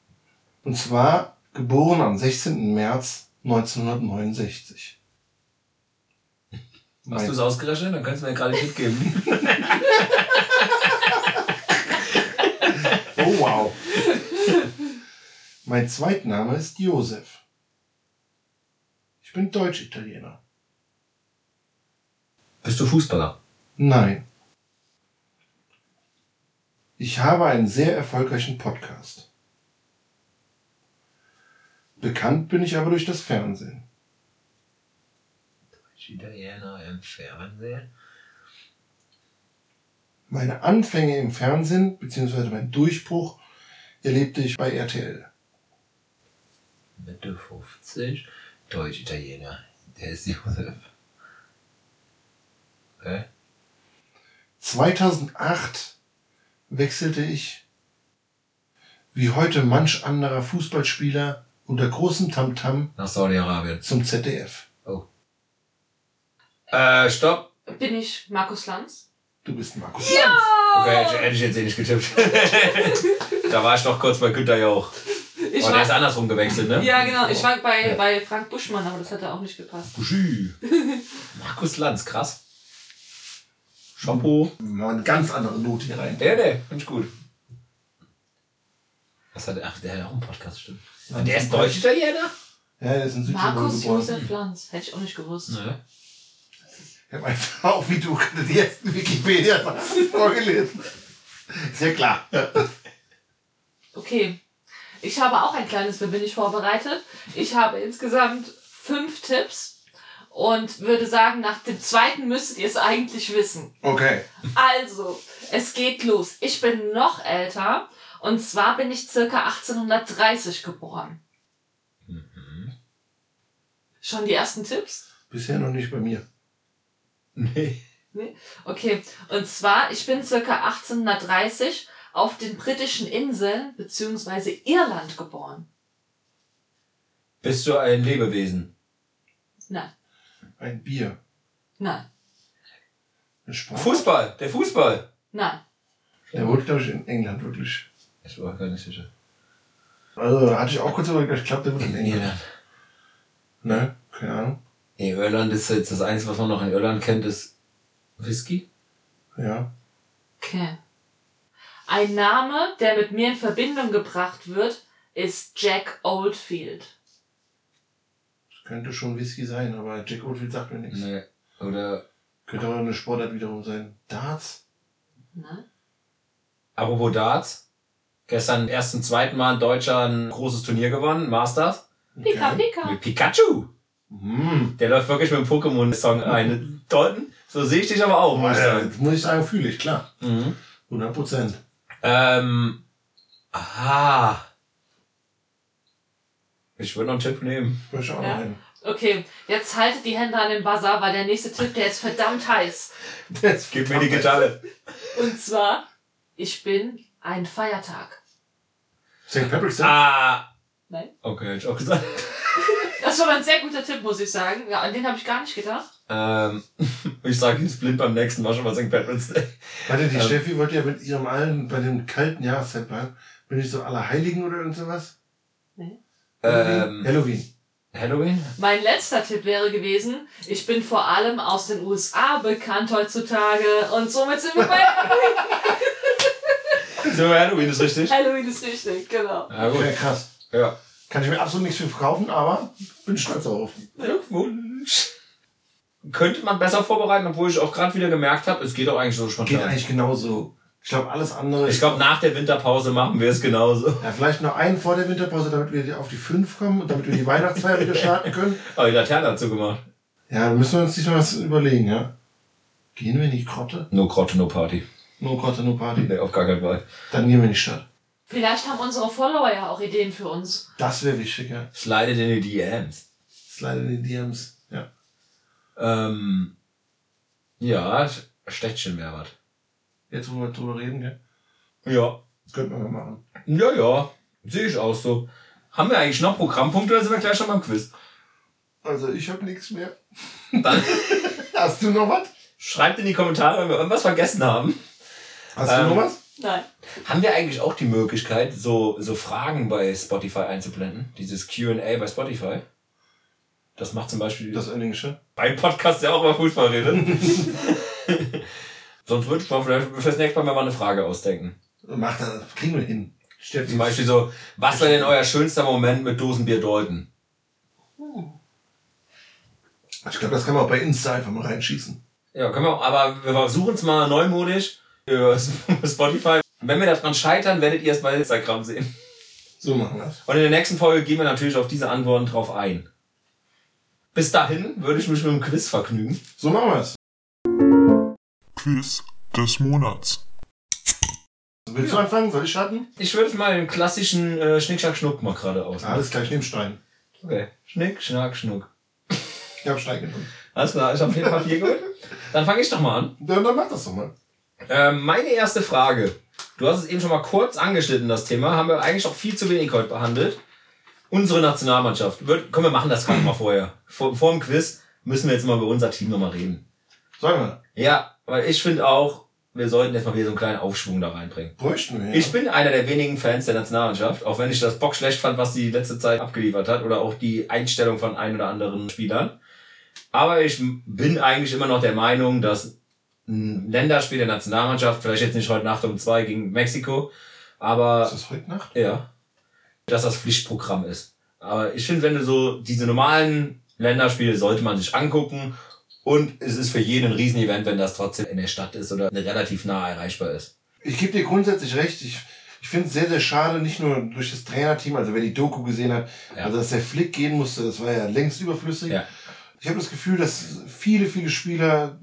Speaker 2: Und zwar geboren am 16. März 1969.
Speaker 3: Hast du es ausgerechnet? Dann kannst du mir gerade einen Tipp geben.
Speaker 2: Oh, wow. mein Zweitname ist Josef. Ich bin Deutsch-Italiener.
Speaker 3: Bist du Fußballer?
Speaker 2: Nein. Ich habe einen sehr erfolgreichen Podcast. Bekannt bin ich aber durch das Fernsehen.
Speaker 3: Italiener im Fernsehen.
Speaker 2: Meine Anfänge im Fernsehen, beziehungsweise mein Durchbruch, erlebte ich bei RTL.
Speaker 3: Mitte 50. Deutsch-Italiener. Der ist Josef. Okay.
Speaker 2: 2008 wechselte ich, wie heute manch anderer Fußballspieler, unter großem Tamtam
Speaker 3: Nach Saudi-Arabien.
Speaker 2: zum ZDF.
Speaker 3: Äh, stopp.
Speaker 4: bin ich Markus Lanz?
Speaker 2: Du bist Markus.
Speaker 3: Okay, hätte, ich jetzt eh nicht getippt. da war ich noch kurz bei Günter Jauch.
Speaker 4: Ich
Speaker 3: Aber der ist
Speaker 4: war,
Speaker 3: andersrum gewechselt, ne?
Speaker 4: ja, genau. Ich war bei, bei Frank Buschmann, aber das hat auch nicht gepasst.
Speaker 3: Buschi. Markus Lanz, krass. Shampoo.
Speaker 2: Mal eine ganz andere Note hier rein.
Speaker 3: Der, der, finde ich gut. Was hat er? Ach, der hat auch einen Podcast, stimmt. Aber der ist Deutsch-Italiener?
Speaker 2: Ja, der ist in Südtirol
Speaker 4: Markus
Speaker 2: geboren.
Speaker 4: Josef Lanz. Hätte ich auch nicht gewusst.
Speaker 3: Ne.
Speaker 2: Ich habe einfach auch wie du die ersten Wikipedia vorgelesen. Ist ja klar.
Speaker 4: Okay. Ich habe auch ein kleines ich vorbereitet. Ich habe insgesamt fünf Tipps und würde sagen, nach dem zweiten müsstet ihr es eigentlich wissen.
Speaker 2: Okay.
Speaker 4: Also, es geht los. Ich bin noch älter und zwar bin ich circa 1830 geboren. Schon die ersten Tipps?
Speaker 2: Bisher noch nicht bei mir.
Speaker 3: Nee.
Speaker 4: Okay, und zwar, ich bin circa 1830 auf den britischen Inseln bzw. Irland geboren.
Speaker 3: Bist du ein Lebewesen?
Speaker 4: Nein,
Speaker 2: Ein Bier.
Speaker 4: nein,
Speaker 2: Ein Sport.
Speaker 3: Fußball, der Fußball.
Speaker 4: nein.
Speaker 2: Der wurde, glaube ich, in England wirklich.
Speaker 3: Ich war gar nicht sicher.
Speaker 2: Also hatte ich auch kurz überlegt, ich glaube, der wird in England.
Speaker 3: Irland.
Speaker 2: Ne? Keine Ahnung.
Speaker 3: Nee, Irland ist jetzt das Einzige, was man noch in Irland kennt, ist Whisky.
Speaker 2: Ja.
Speaker 4: Okay. Ein Name, der mit mir in Verbindung gebracht wird, ist Jack Oldfield.
Speaker 2: Könnte schon Whisky sein, aber Jack Oldfield sagt mir nichts.
Speaker 3: Nee. Oder,
Speaker 2: Könnte aber eine Sportart wiederum sein. Darts?
Speaker 4: Ne?
Speaker 3: apropos Darts. Gestern erst zum zweiten Mal ein Deutscher ein großes Turnier gewonnen, Masters.
Speaker 4: Pika, Pika.
Speaker 3: Mit Pikachu.
Speaker 2: Hm.
Speaker 3: Der läuft wirklich mit dem Pokémon-Song ein. Dalton, so sehe ich dich aber auch, muss ich
Speaker 2: Ja,
Speaker 3: sagen.
Speaker 2: das muss ich sagen, fühle ich, klar.
Speaker 3: Mhm.
Speaker 2: 100 Prozent.
Speaker 3: Ähm, aha. Ich würde noch einen Tipp nehmen.
Speaker 2: Ich auch
Speaker 4: Ja.
Speaker 2: noch einen.
Speaker 4: Okay, jetzt haltet die Hände an den Buzzer, weil der nächste Tipp, der ist verdammt heiß.
Speaker 2: Jetzt
Speaker 3: Gib mir die Gitarre.
Speaker 4: Und zwar, ich bin ein Feiertag.
Speaker 2: St. Patrick's Day?
Speaker 3: Ah.
Speaker 4: Nein.
Speaker 3: Okay, hätte ich auch gesagt.
Speaker 4: Das war ein sehr guter Tipp, muss ich sagen. Ja, an den habe ich gar nicht gedacht.
Speaker 3: Ähm, ich sage jetzt blind beim nächsten Mal schon mal St. Patrick's Day.
Speaker 2: Warte, die
Speaker 3: Ähm.
Speaker 2: Steffi wollte ja mit ihrem allen, bei dem kalten Jahreszeit bleiben. Bin ich so Allerheiligen oder irgend sowas?
Speaker 3: Ähm,
Speaker 2: Halloween.
Speaker 3: Halloween?
Speaker 4: Mein letzter Tipp wäre gewesen, ich bin vor allem aus den USA bekannt heutzutage und somit sind wir bei
Speaker 3: So, Halloween ist richtig.
Speaker 4: Halloween ist richtig, genau.
Speaker 3: Ja, gut.
Speaker 2: Okay, krass.
Speaker 3: Ja.
Speaker 2: Kann ich mir absolut nichts für verkaufen, aber bin stolz darauf.
Speaker 3: Glückwunsch. Könnte man besser vorbereiten, obwohl ich auch gerade wieder gemerkt habe, es geht auch eigentlich so
Speaker 2: Geht
Speaker 3: spontan.
Speaker 2: eigentlich genauso. Ich glaube, alles andere.
Speaker 3: Ich glaube, nach der Winterpause machen wir es genauso.
Speaker 2: Ja, vielleicht noch einen vor der Winterpause, damit wir auf die 5 kommen und damit wir die Weihnachtsfeier wieder starten können.
Speaker 3: Aber die Laterne dazu gemacht.
Speaker 2: Ja, dann müssen wir uns diesmal was überlegen, ja. Gehen wir in die Krotte?
Speaker 3: No Krotte, no Party.
Speaker 2: No Krotte, no Party.
Speaker 3: Nee, auf gar keinen Fall.
Speaker 2: Dann gehen wir in die Stadt.
Speaker 4: Vielleicht haben unsere Follower ja auch Ideen für uns.
Speaker 2: Das wäre wichtig, ja.
Speaker 3: Slidet in die DMs.
Speaker 2: Slide in die DMs. Ja.
Speaker 3: Ähm, ja, Städtchen wäre was.
Speaker 2: Jetzt, wo wir drüber reden, gell?
Speaker 3: Ja.
Speaker 2: Das könnten wir mal machen.
Speaker 3: Ja, ja. Sehe ich auch so. Haben wir eigentlich noch Programmpunkte oder sind wir gleich schon beim Quiz?
Speaker 2: Also, ich habe nichts mehr.
Speaker 3: Dann
Speaker 2: Hast du noch was?
Speaker 3: schreibt in die Kommentare, wenn wir irgendwas vergessen haben.
Speaker 2: Hast
Speaker 3: Ähm,
Speaker 2: du noch was?
Speaker 4: Nein.
Speaker 3: Haben wir eigentlich auch die Möglichkeit, so, so Fragen bei Spotify einzublenden? Dieses Q&A bei Spotify? Das macht zum Beispiel
Speaker 2: Das Englische.
Speaker 3: beim Podcast, der auch über Fußball redet. Sonst würde ich mal vielleicht fürs nächste Mal mir mal eine Frage ausdenken.
Speaker 2: Mach das, kriegen wir hin. Steffi.
Speaker 3: Zum Beispiel so, was war denn euer schönster Moment mit Dosenbier deuten?
Speaker 2: Ich glaube, das kann man auch bei Insta einfach mal reinschießen.
Speaker 3: Ja, können wir auch, aber wir versuchen es mal neumodisch über Spotify. Wenn wir daran scheitern, werdet ihr es bei Instagram sehen.
Speaker 2: So machen wir es.
Speaker 3: Und in der nächsten Folge gehen wir natürlich auf diese Antworten drauf ein. Bis dahin würde ich mich mit dem Quiz vergnügen.
Speaker 2: So machen wir es.
Speaker 5: Quiz des Monats.
Speaker 2: Willst du anfangen? Soll ich starten?
Speaker 3: Ich würde mal den klassischen äh, Schnick, Schnack, Schnuck mal gerade ausmachen.
Speaker 2: Alles klar, ich nehme Stein.
Speaker 3: Okay. Schnick, Schnack, Schnuck.
Speaker 2: Ich habe Stein genommen.
Speaker 3: Alles klar, ich habe viel Papier geholt. Dann fange ich doch mal an.
Speaker 2: Dann, dann mach das doch mal.
Speaker 3: Ähm, meine erste Frage. Du hast es eben schon mal kurz angeschnitten, das Thema. Haben wir eigentlich auch viel zu wenig heute behandelt. Unsere Nationalmannschaft. Wird, komm, wir machen das gerade mal vorher. Vor, vor dem Quiz müssen wir jetzt mal über unser Team nochmal reden.
Speaker 2: Sag mal.
Speaker 3: Ja, weil ich finde auch, wir sollten jetzt mal wieder so einen kleinen Aufschwung da reinbringen.
Speaker 2: Bräuchten wir. Ja.
Speaker 3: Ich bin einer der wenigen Fans der Nationalmannschaft, auch wenn ich das Bock schlecht fand, was die letzte Zeit abgeliefert hat oder auch die Einstellung von ein oder anderen Spielern. Aber ich bin eigentlich immer noch der Meinung, dass ein Länderspiel der Nationalmannschaft, vielleicht jetzt nicht heute Nacht um zwei gegen Mexiko, aber
Speaker 2: ist das heute Nacht?
Speaker 3: ja, dass das Pflichtprogramm ist. Aber ich finde, wenn du so diese normalen Länderspiele sollte man sich angucken und es ist für jeden ein Riesenevent, wenn das trotzdem in der Stadt ist oder relativ nah erreichbar ist.
Speaker 2: Ich gebe dir grundsätzlich recht. Ich, ich finde es sehr, sehr schade, nicht nur durch das Trainerteam, also wer die Doku gesehen hat,
Speaker 3: Ja.
Speaker 2: also dass der Flick gehen musste, das war ja längst überflüssig.
Speaker 3: Ja.
Speaker 2: Ich habe das Gefühl, dass viele, viele Spieler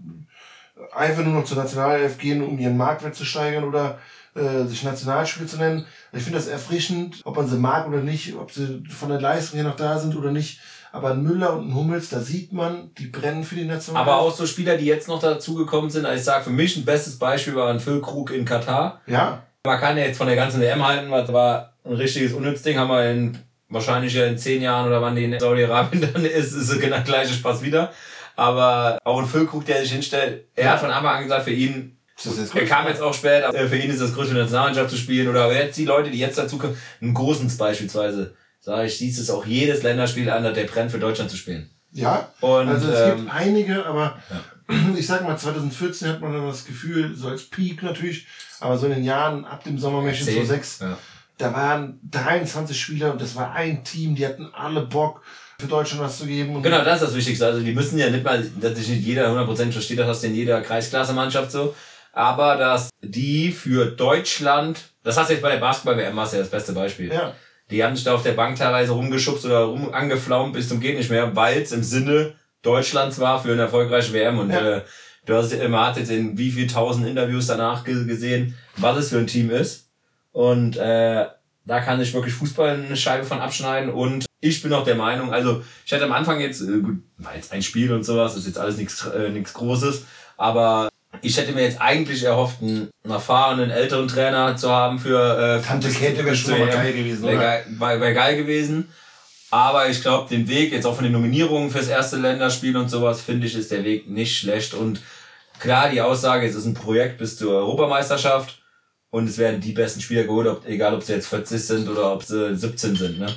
Speaker 2: einfach nur noch zur Nationalelf gehen, um ihren Marktwert zu steigern oder äh, sich Nationalspieler zu nennen. Ich finde das erfrischend, ob man sie mag oder nicht, ob sie von der Leistung her noch da sind oder nicht. Aber ein Müller und ein Hummels, da sieht man, die brennen für die Nationalelf.
Speaker 3: Aber auch so Spieler, die jetzt noch dazugekommen sind, also ich sage für mich ein bestes Beispiel war ein Phil Krug in Katar.
Speaker 2: Ja,
Speaker 3: Man kann ja jetzt von der ganzen WM halten, weil es war ein richtiges Unnützding, haben wir in, wahrscheinlich ja in zehn Jahren oder wann die in Saudi-Arabien dann ist, ist es genau der gleiche Spaß wieder. Aber auch ein Füllkrug, der sich hinstellt, er hat von Anfang an gesagt, für ihn,
Speaker 2: ist das jetzt
Speaker 3: er kam jetzt auch spät, aber für ihn ist das größte Nationalmannschaft zu spielen. Oder jetzt die Leute, die jetzt dazu kommen, ein Großens beispielsweise, sage ich, siehst es auch jedes Länderspiel an, der brennt für Deutschland zu spielen.
Speaker 2: Ja,
Speaker 3: Und,
Speaker 2: also es
Speaker 3: ähm,
Speaker 2: gibt einige, aber ich sag mal, 2014 hat man dann das Gefühl, so als Peak natürlich, aber so in den Jahren ab dem Sommermärchen
Speaker 3: Zehn.
Speaker 2: 2006,
Speaker 3: Ja.
Speaker 2: da waren 23 Spieler und das war ein Team, die hatten alle Bock, für Deutschland was zu geben.
Speaker 3: Genau, das ist das Wichtigste. Also die müssen ja nicht mal, dass sich nicht jeder 100% versteht, das hast du in jeder Kreisklasse-Mannschaft so. Aber dass die für Deutschland, das hast du jetzt bei der Basketball-WM, was ja das beste Beispiel.
Speaker 2: Ja,
Speaker 3: Die haben sich da auf der Bank teilweise rumgeschubst oder rum angeflaumt bis zum geht nicht mehr, weil es im Sinne Deutschlands war für eine erfolgreiche WM. Und
Speaker 2: Ja.
Speaker 3: äh, du hast immer hat jetzt in wie viel tausend Interviews danach ge gesehen, was es für ein Team ist. Und äh, da kann sich wirklich Fußball eine Scheibe von abschneiden. Und ich bin auch der Meinung, also ich hatte am Anfang jetzt, äh, gut, war jetzt ein Spiel und sowas, ist jetzt alles nichts äh, nichts Großes, aber ich hätte mir jetzt eigentlich erhofft, einen erfahrenen älteren Trainer zu haben für äh,
Speaker 2: Tante Käthe wäre schon mal geil gewesen,
Speaker 3: Wäre
Speaker 2: oder?
Speaker 3: geil, wär, wär geil gewesen. Aber ich glaube, den Weg jetzt auch von den Nominierungen fürs erste Länderspiel und sowas, finde ich, ist der Weg nicht schlecht. Und klar, die Aussage, es ist ein Projekt bis zur Europameisterschaft und es werden die besten Spieler geholt, ob, egal ob sie jetzt 40 sind oder ob sie 17 sind. Ne?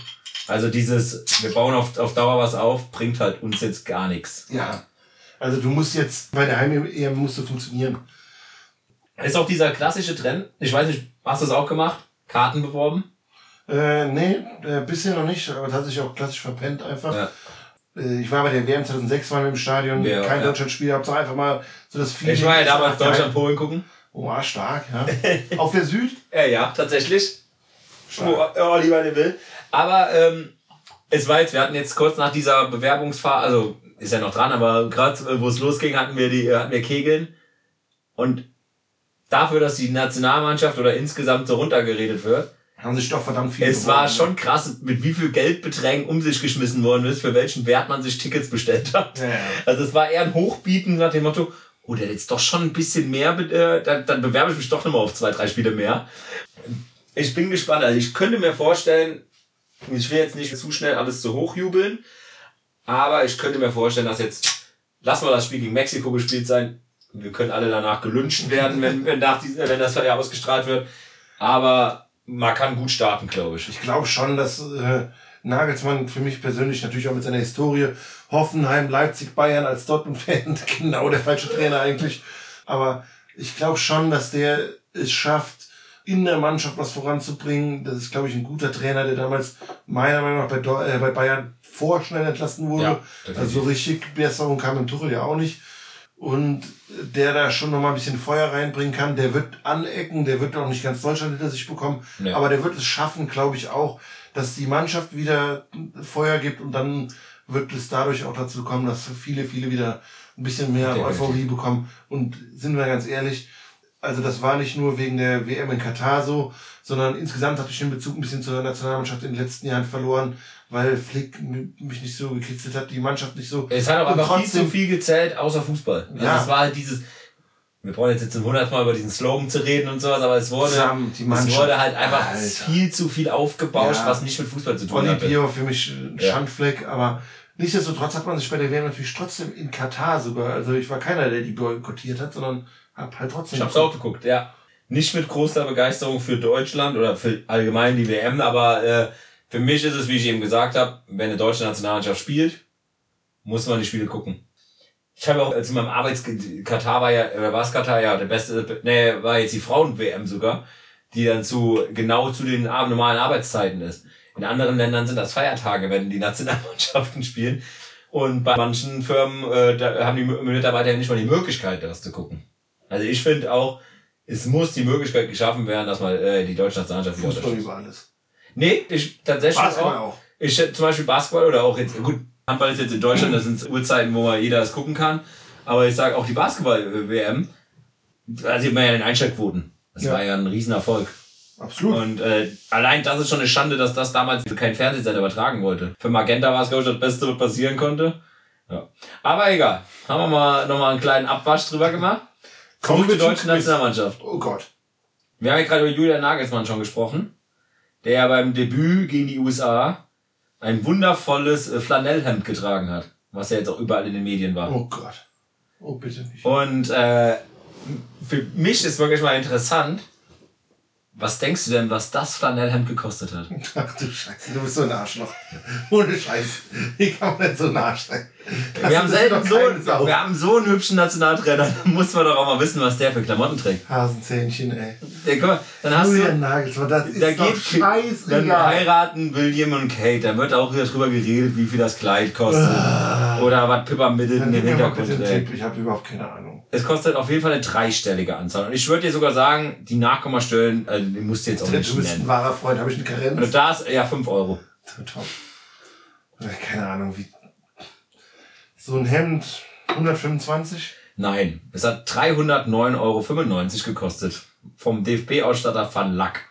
Speaker 3: Also dieses, wir bauen auf, auf Dauer was auf, bringt halt uns jetzt gar nichts.
Speaker 2: ja. Also du musst jetzt, bei der Heim-EM musst du funktionieren.
Speaker 3: Ist auch dieser klassische Trend, ich weiß nicht, hast du es auch gemacht? Karten beworben?
Speaker 2: Äh, nee, äh, bisher noch nicht, aber das hat sich auch klassisch verpennt einfach.
Speaker 3: Ja.
Speaker 2: Äh, Ich war bei der WM 2006 mal im Stadion,
Speaker 3: Ja,
Speaker 2: kein
Speaker 3: ja.
Speaker 2: Deutschlandspiel, hab's einfach mal so das Feeling.
Speaker 3: Ich war ja damals. Deutschland-Polen gucken.
Speaker 2: Oh, ah, stark, ja. Auf der Süd?
Speaker 3: Ja, ja, tatsächlich.
Speaker 2: Stark.
Speaker 3: Oh, oh, lieber will. Aber ähm, es war jetzt, wir hatten jetzt kurz nach dieser Bewerbungsphase, also ist ja noch dran, aber gerade wo es losging, hatten wir die, hatten wir Kegeln. Und dafür, dass die Nationalmannschaft oder insgesamt so runtergeredet wird,
Speaker 2: Haben sich doch verdammt viel
Speaker 3: es war
Speaker 2: beworben.
Speaker 3: schon krass, mit wie viel Geldbeträgen um sich geschmissen worden ist, für welchen Wert man sich Tickets bestellt hat.
Speaker 2: Ja, ja.
Speaker 3: Also es war eher ein Hochbieten nach dem Motto, oh, der jetzt doch schon ein bisschen mehr, äh, dann, dann bewerbe ich mich doch nochmal auf zwei, drei Spiele mehr. Ich bin gespannt. Also ich könnte mir vorstellen, ich will jetzt nicht zu schnell alles zu hoch jubeln, aber ich könnte mir vorstellen, dass jetzt, lassen wir das Spiel gegen Mexiko gespielt sein, wir können alle danach gelünscht werden, wenn, wenn, nach diesem, wenn das ja ausgestrahlt wird, aber man kann gut starten, glaube ich.
Speaker 2: Ich glaube schon, dass äh, Nagelsmann für mich persönlich natürlich auch mit seiner Historie Hoffenheim, Leipzig, Bayern als Dortmund-Fan genau der falsche Trainer eigentlich. Aber ich glaube schon, dass der es schafft, in der Mannschaft was voranzubringen. Das ist, glaube ich, ein guter Trainer, der damals meiner Meinung nach bei, äh, bei Bayern vorschnell entlassen wurde.
Speaker 3: Ja,
Speaker 2: also so richtig Besserung kam im Tuchel ja auch nicht. Und der da schon noch mal ein bisschen Feuer reinbringen kann, der wird anecken, der wird auch nicht ganz Deutschland hinter sich bekommen,
Speaker 3: Nee.
Speaker 2: aber der wird es schaffen, glaube ich auch, dass die Mannschaft wieder Feuer gibt und dann wird es dadurch auch dazu kommen, dass viele, viele wieder ein bisschen mehr. Euphorie bekommen. Und sind wir ganz ehrlich, also das war nicht nur wegen der WM in Katar so, sondern insgesamt habe ich den Bezug ein bisschen zur Nationalmannschaft in den letzten Jahren verloren, weil Flick mich nicht so gekitzelt hat, die Mannschaft nicht so.
Speaker 3: Es hat auch einfach viel
Speaker 2: trotzdem-
Speaker 3: zu viel gezählt, außer Fußball. Also
Speaker 2: Ja.
Speaker 3: es war halt dieses, wir brauchen jetzt, jetzt zum hundertsten Mal über diesen Slogan zu reden und sowas, aber es wurde, es wurde halt einfach
Speaker 2: Alter.
Speaker 3: viel zu viel aufgebauscht,
Speaker 2: Ja.
Speaker 3: was nicht mit Fußball zu tun
Speaker 2: Olli
Speaker 3: hatte.
Speaker 2: Piero für mich ein
Speaker 3: Ja.
Speaker 2: Schandfleck, aber Nichtsdestotrotz hat man sich bei der WM natürlich trotzdem in Katar sogar, also ich war keiner, der die boykottiert hat, sondern hab halt trotzdem.
Speaker 3: Ich hab's auch geguckt, ja. Nicht mit großer Begeisterung für Deutschland oder für allgemein die WM, aber äh, für mich ist es, wie ich eben gesagt habe, wenn eine deutsche Nationalmannschaft spielt, muss man die Spiele gucken. Ich habe auch, in meinem Arbeits Katar war ja, oder war es Katar, ja, der beste, nee, war jetzt die Frauen-WM sogar, die dann zu, genau zu den normalen Arbeitszeiten ist. In anderen Ländern sind das Feiertage, wenn die Nationalmannschaften spielen. Und bei manchen Firmen, äh, da haben die Mitarbeiter ja nicht mal die Möglichkeit, das zu gucken. Also ich finde auch, es muss die Möglichkeit geschaffen werden, dass man äh, die deutsche Nationalmannschaft wieder
Speaker 2: Fußball über alles.
Speaker 3: Nee, ich tatsächlich
Speaker 2: Basketball
Speaker 3: auch.
Speaker 2: auch.
Speaker 3: Ich zum Beispiel Basketball oder auch jetzt, gut, Handball ist jetzt in Deutschland, das sind Uhrzeiten, wo man jeder das gucken kann. Aber ich sage auch die Basketball-WM, da sieht man ja den Einschaltquoten. Das
Speaker 2: Ja.
Speaker 3: war ja ein Riesenerfolg.
Speaker 2: Absolut.
Speaker 3: Und äh, allein das ist schon eine Schande, dass das damals kein Fernsehsender übertragen wollte. Für Magenta war es, glaube ich, das Beste, was passieren konnte. Ja. Aber egal. Haben wir mal nochmal einen kleinen Abwasch drüber gemacht.
Speaker 2: Kommen wir
Speaker 3: zur deutschen. Nationalmannschaft.
Speaker 2: Oh Gott.
Speaker 3: Wir haben ja gerade über Julian Nagelsmann schon gesprochen, der ja beim Debüt gegen die USA ein wundervolles äh, Flanellhemd getragen hat, was ja jetzt auch überall in den Medien war.
Speaker 2: Oh Gott. Oh, bitte nicht.
Speaker 3: Und äh, für mich ist wirklich mal interessant, was denkst du denn, was das Flanellhemd gekostet hat?
Speaker 2: Ach du Scheiße, du bist so ein Arschloch. Ohne Scheiß. Wie kann man denn so ein Arsch sein? Das
Speaker 3: Wir haben, selten so,
Speaker 2: Sau.
Speaker 3: wir haben so einen hübschen Nationaltrainer, da muss man doch auch mal wissen, was der für Klamotten trägt.
Speaker 2: Hasenzähnchen, ey.
Speaker 3: Ja, guck mal, dann hast
Speaker 2: Julian
Speaker 3: du,
Speaker 2: Nagelsmann, das ist
Speaker 3: da
Speaker 2: doch
Speaker 3: geht, dann heiraten William und Kate, da wird auch wieder drüber geredet, wie viel das Kleid kostet. Oder was Pippa Middleton im
Speaker 2: mal
Speaker 3: Hintergrund trägt.
Speaker 2: Ich habe überhaupt keine Ahnung.
Speaker 3: Es kostet auf jeden Fall eine dreistellige Anzahl. Und ich würde dir sogar sagen, die Nachkommastellen, also die musst du jetzt auch
Speaker 2: Du
Speaker 3: nicht
Speaker 2: bist ein wahrer Freund. Habe ich eine
Speaker 3: Und
Speaker 2: Karenz?
Speaker 3: da ist ja 5 Euro.
Speaker 2: Top. Keine Ahnung, wie. So ein Hemd, 125?
Speaker 3: Nein, es hat 309,95 Euro gekostet. Vom DFB-Ausstatter Van Lack.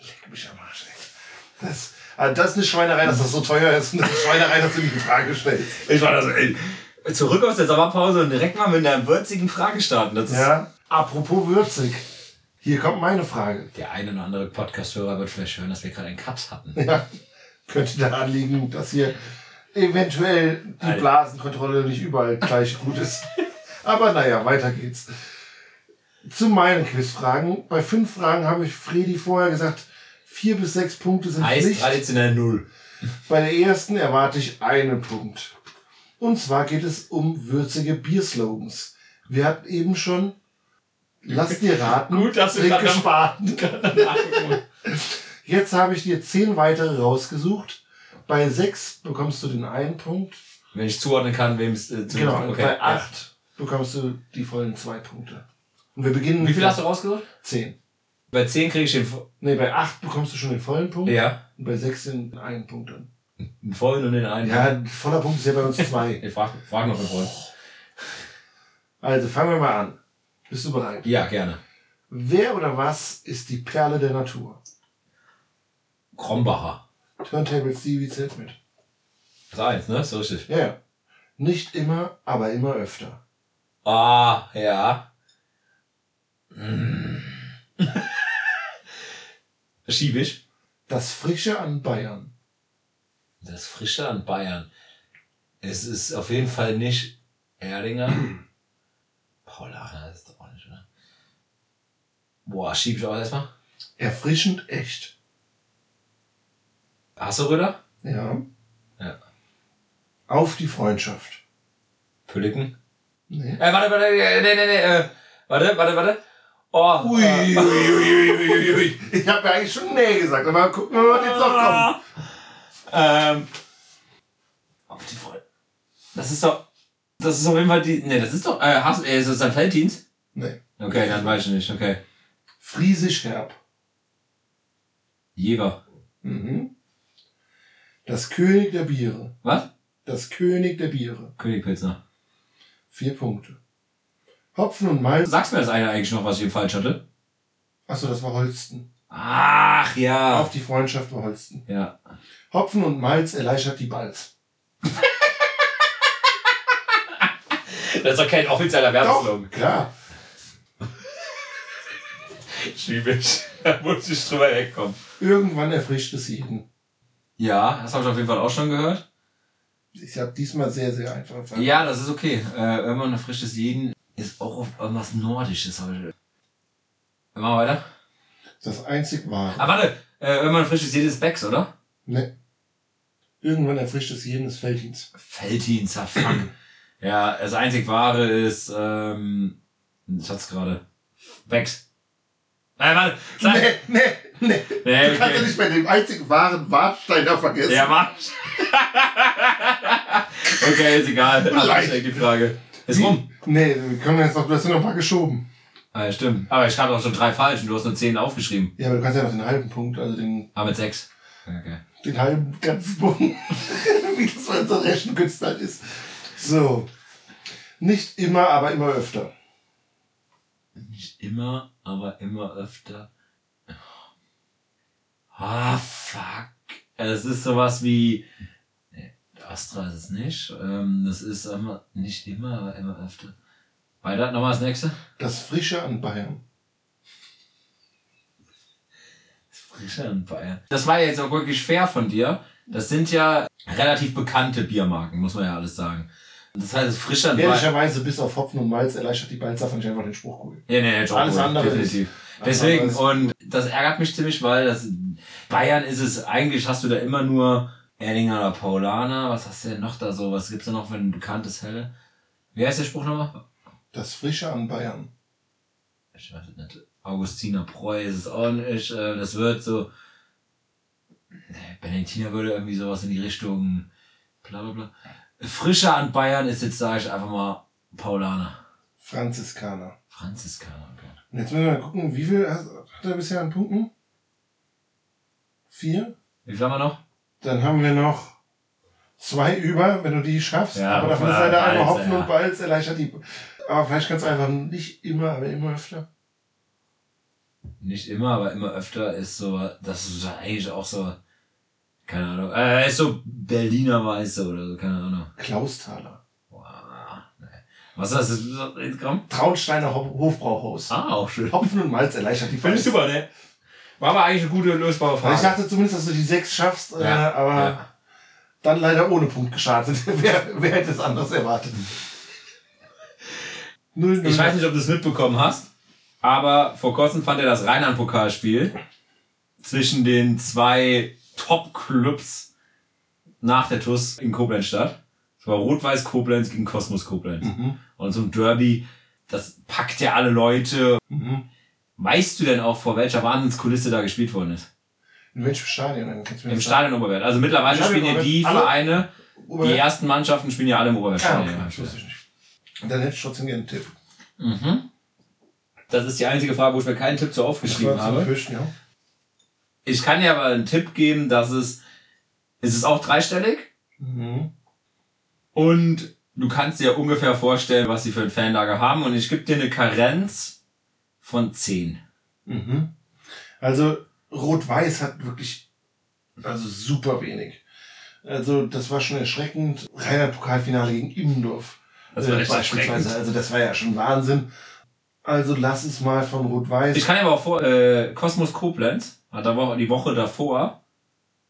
Speaker 2: Leck mich am Arsch, ey. Das, also das ist eine Schweinerei, dass das so teuer ist. Und das ist eine Schweinerei, dass du die Frage stellst.
Speaker 3: Ich war das, ey. Zurück aus der Sommerpause und direkt mal mit einer würzigen Frage starten. Das ist
Speaker 2: Ja. Apropos würzig. Hier kommt meine Frage.
Speaker 3: Der eine oder andere Podcast-Hörer wird vielleicht hören, dass wir gerade einen Cut hatten.
Speaker 2: Ja. Könnte daran liegen, dass hier eventuell die
Speaker 3: Alter.
Speaker 2: Blasenkontrolle nicht überall gleich gut ist. Aber naja, weiter geht's. Zu meinen Quizfragen. Bei fünf Fragen habe ich Fredi vorher gesagt, vier bis sechs Punkte sind
Speaker 3: Heißt
Speaker 2: Pflicht.
Speaker 3: traditionell null.
Speaker 2: Bei der ersten erwarte ich einen Punkt. Und zwar geht es um würzige Bierslogans. Wir hatten eben schon, lass dir raten,
Speaker 3: Gut, dass du
Speaker 2: Trink Spaten. Jetzt habe ich dir zehn weitere rausgesucht. Bei sechs bekommst du den einen Punkt.
Speaker 3: Wenn ich zuordnen kann, wem es äh, zu
Speaker 2: Genau,
Speaker 3: okay.
Speaker 2: bei
Speaker 3: ja.
Speaker 2: acht bekommst du die vollen zwei Punkte. Und wir beginnen
Speaker 3: Wie viel hast du rausgesucht?
Speaker 2: Zehn.
Speaker 3: Bei 10 kriege ich den,
Speaker 2: Nee, bei acht bekommst du schon den vollen Punkt.
Speaker 3: ja,
Speaker 2: Und bei sechs den einen Punkt dann.
Speaker 3: Den vollen und den einen.
Speaker 2: Ja, ein voller Punkt ist ja bei uns zwei.
Speaker 3: Ich frag, frag noch den vollen.
Speaker 2: Also fangen wir mal an. Bist du bereit?
Speaker 3: Ja, gerne.
Speaker 2: Wer oder was ist die Perle der Natur?
Speaker 3: Krombacher.
Speaker 2: Turntable Stevie zählt mit.
Speaker 3: Das ist eins, ne? So richtig.
Speaker 2: Ja, ja. Nicht immer, aber immer öfter.
Speaker 3: Ah, ja. Mm. Schieb ich.
Speaker 2: Das Frische an Bayern.
Speaker 3: Das Frische an Bayern. Es ist auf jeden Fall nicht Erdinger. Paulaner ist doch auch nicht, oder? Boah, schieb ich auch erstmal.
Speaker 2: Erfrischend echt.
Speaker 3: Hasseröder?
Speaker 2: Ja.
Speaker 3: Ja.
Speaker 2: Auf die Freundschaft.
Speaker 3: Pülliken?
Speaker 2: Nee.
Speaker 3: Äh, warte, warte, äh, nee, nee, nee, äh, warte, warte, warte. Oh,
Speaker 2: Ui,
Speaker 3: äh,
Speaker 2: ui, ui, ui, ui, ui. Ich habe ja eigentlich schon nee gesagt, aber gucken wir mal, was jetzt noch kommt.
Speaker 3: Ähm, auf die Freunde. Das ist doch, das ist auf jeden Fall die, nee, das ist doch, äh, hast, äh, ist das St. Valentins?
Speaker 2: Nee.
Speaker 3: Okay, dann weiß ich nicht, okay.
Speaker 2: Friesisch herb.
Speaker 3: Jever.
Speaker 2: Mhm. Das König der Biere.
Speaker 3: Was?
Speaker 2: Das König der Biere.
Speaker 3: Königpilzner.
Speaker 2: Vier Punkte. Hopfen und Malz.
Speaker 3: Sagst mir das eine eigentlich noch, was ich falsch hatte?
Speaker 2: Achso, das war Holsten.
Speaker 3: Ach, ja.
Speaker 2: Auf die Freundschaft war Holsten.
Speaker 3: Ja.
Speaker 2: Hopfen und Malz erleichtert die Balz.
Speaker 3: Das ist doch kein offizieller
Speaker 2: Doch, klar.
Speaker 3: Schwierig. Da muss ich drüber wegkommen.
Speaker 2: Irgendwann erfrischt es jeden.
Speaker 3: Ja, das habe ich auf jeden Fall auch schon gehört.
Speaker 2: Ich habe diesmal sehr, sehr einfache Fragen.
Speaker 3: Ja, das ist okay. Äh, irgendwann ein frisches Jeden ist auch auf irgendwas Nordisches heute. Machen wir weiter.
Speaker 2: Das einzig wahre.
Speaker 3: Ah, warte. Äh, irgendwann ein frisches Jeden ist Becks, oder?
Speaker 2: Ne. Irgendwann erfrischt es jeden des Felddienst.
Speaker 3: Feltin, Zerfang. ja, das einzig wahre ist, ähm, ich hat's gerade. Becks. Äh, warte. Sag.
Speaker 2: Nee, nee, nee.
Speaker 3: Nee,
Speaker 2: Du kannst ja nicht bei dem einzig wahren Warsteiner vergessen.
Speaker 3: Ja, Mann. okay, ist egal.
Speaker 2: Leicht.
Speaker 3: Stell die Frage. Ist rum.
Speaker 2: Nee, wir können jetzt noch, du hast noch ein paar geschoben.
Speaker 3: Ah, ja, stimmt. Aber ich habe auch schon drei falsch und du hast nur zehn aufgeschrieben.
Speaker 2: Ja, aber du kannst ja noch den halben Punkt, also den,
Speaker 3: Aber mit sechs. Okay.
Speaker 2: den halben ganzen Punkt, wie das bei unseren Rechenkünstler ist. So. Nicht immer, aber immer öfter.
Speaker 3: Nicht immer, aber immer öfter. Ah, fuck. Es ist sowas wie. Nee, Astra ist es nicht. Ähm, das ist immer, nicht immer, aber immer öfter. Weiter, nochmal das nächste.
Speaker 2: Das Frische an Bayern.
Speaker 3: Frischer in Bayern. Das war jetzt auch wirklich fair von dir. Das sind ja relativ bekannte Biermarken, muss man ja alles sagen. Das heißt, Frischer in Bayern.
Speaker 2: Ehrlicherweise, bis auf Hopfen und Malz erleichtert die Balzer fand ich einfach den Spruch cool.
Speaker 3: Ja, nee, Job
Speaker 2: Alles
Speaker 3: wohl,
Speaker 2: andere
Speaker 3: definitiv. Deswegen, und das ärgert mich ziemlich, weil das Bayern ist es, eigentlich hast du da immer nur Erdinger oder Paulaner. Was hast du denn noch da so? Was gibt's da noch für ein bekanntes Helle? Wie heißt der Spruch nochmal?
Speaker 2: Das Frische an Bayern.
Speaker 3: Ich weiß nicht. Augustiner Preu ist auch nicht. Äh, Das wird so. Nee, Benedictiner würde irgendwie sowas in die Richtung. Bla bla bla. Frischer an Bayern ist jetzt, sage ich einfach mal, Paulaner.
Speaker 2: Franziskaner.
Speaker 3: Franziskaner. Okay.
Speaker 2: Und jetzt müssen wir mal gucken, wie viel hat er bisher an Punkten? Vier?
Speaker 3: Wie viel haben wir noch?
Speaker 2: Dann haben wir noch zwei über, wenn du die schaffst.
Speaker 3: Ja,
Speaker 2: aber davon ist leider einmal. Hopfen und Balz erleichtert die. Aber vielleicht du einfach nicht immer, aber immer öfter.
Speaker 3: Nicht immer, aber immer öfter ist so, das ist eigentlich auch so, keine Ahnung, äh, ist so Berliner Weiße oder so, keine Ahnung.
Speaker 2: Klausthaler.
Speaker 3: Boah, nee. Was ist das? Das?
Speaker 2: Traunsteiner Ho- Hofbrauhaus.
Speaker 3: Ah, auch schön.
Speaker 2: Hopfen und Malz erleichtert die
Speaker 3: Finde ich super, ne? War aber eigentlich eine gute lösbare
Speaker 2: Also ich
Speaker 3: Frage.
Speaker 2: dachte zumindest, dass du die sechs schaffst,
Speaker 3: Ja,
Speaker 2: äh, aber
Speaker 3: ja.
Speaker 2: dann leider ohne Punkt gestartet. wer, wer hätte es anders erwartet? Null, null.
Speaker 3: Ich weiß nicht, ob du es mitbekommen hast, aber vor kurzem fand er das Rheinland-Pokalspiel zwischen den zwei Top-Clubs nach der TUS in Koblenz statt. Es war Rot-Weiß Koblenz gegen Kosmos Koblenz.
Speaker 2: Mhm.
Speaker 3: Und so ein Derby, das packt ja alle Leute.
Speaker 2: Mhm.
Speaker 3: Weißt du denn auch, vor welcher Wahnsinnskulisse da gespielt worden ist?
Speaker 2: In welchem Stadion? denn? Kannst du mir
Speaker 3: Im Stadion Oberwert. Also mittlerweile
Speaker 2: Stadion
Speaker 3: spielen ja die
Speaker 2: Oberwert.
Speaker 3: Vereine,
Speaker 2: sagen?
Speaker 3: die
Speaker 2: Oberwert?
Speaker 3: ersten Mannschaften spielen ja alle im
Speaker 2: Ah,
Speaker 3: Oberwertstadion.
Speaker 2: okay, das nicht. Dann hätte ich trotzdem gerne einen Tipp.
Speaker 3: Mhm. Das ist die einzige Frage, wo ich mir keinen Tipp zu aufgeschrieben habe.
Speaker 2: befürchten, ja.
Speaker 3: Ich kann dir aber einen Tipp geben, dass es, es ist auch dreistellig
Speaker 2: Mhm.
Speaker 3: und du kannst dir ungefähr vorstellen, was sie für ein Fanlager haben und ich gebe dir eine Karenz von 10.
Speaker 2: Mhm. Also Rot-Weiß hat wirklich also super wenig. Also das war schon erschreckend. Reiner Pokalfinale gegen Immendorf.
Speaker 3: Das war
Speaker 2: äh, beispielsweise. Also das war ja schon Wahnsinn. Also lass es mal von Rot-Weiß.
Speaker 3: Ich kann dir aber auch vor, äh, Kosmos Koblenz hat aber die Woche davor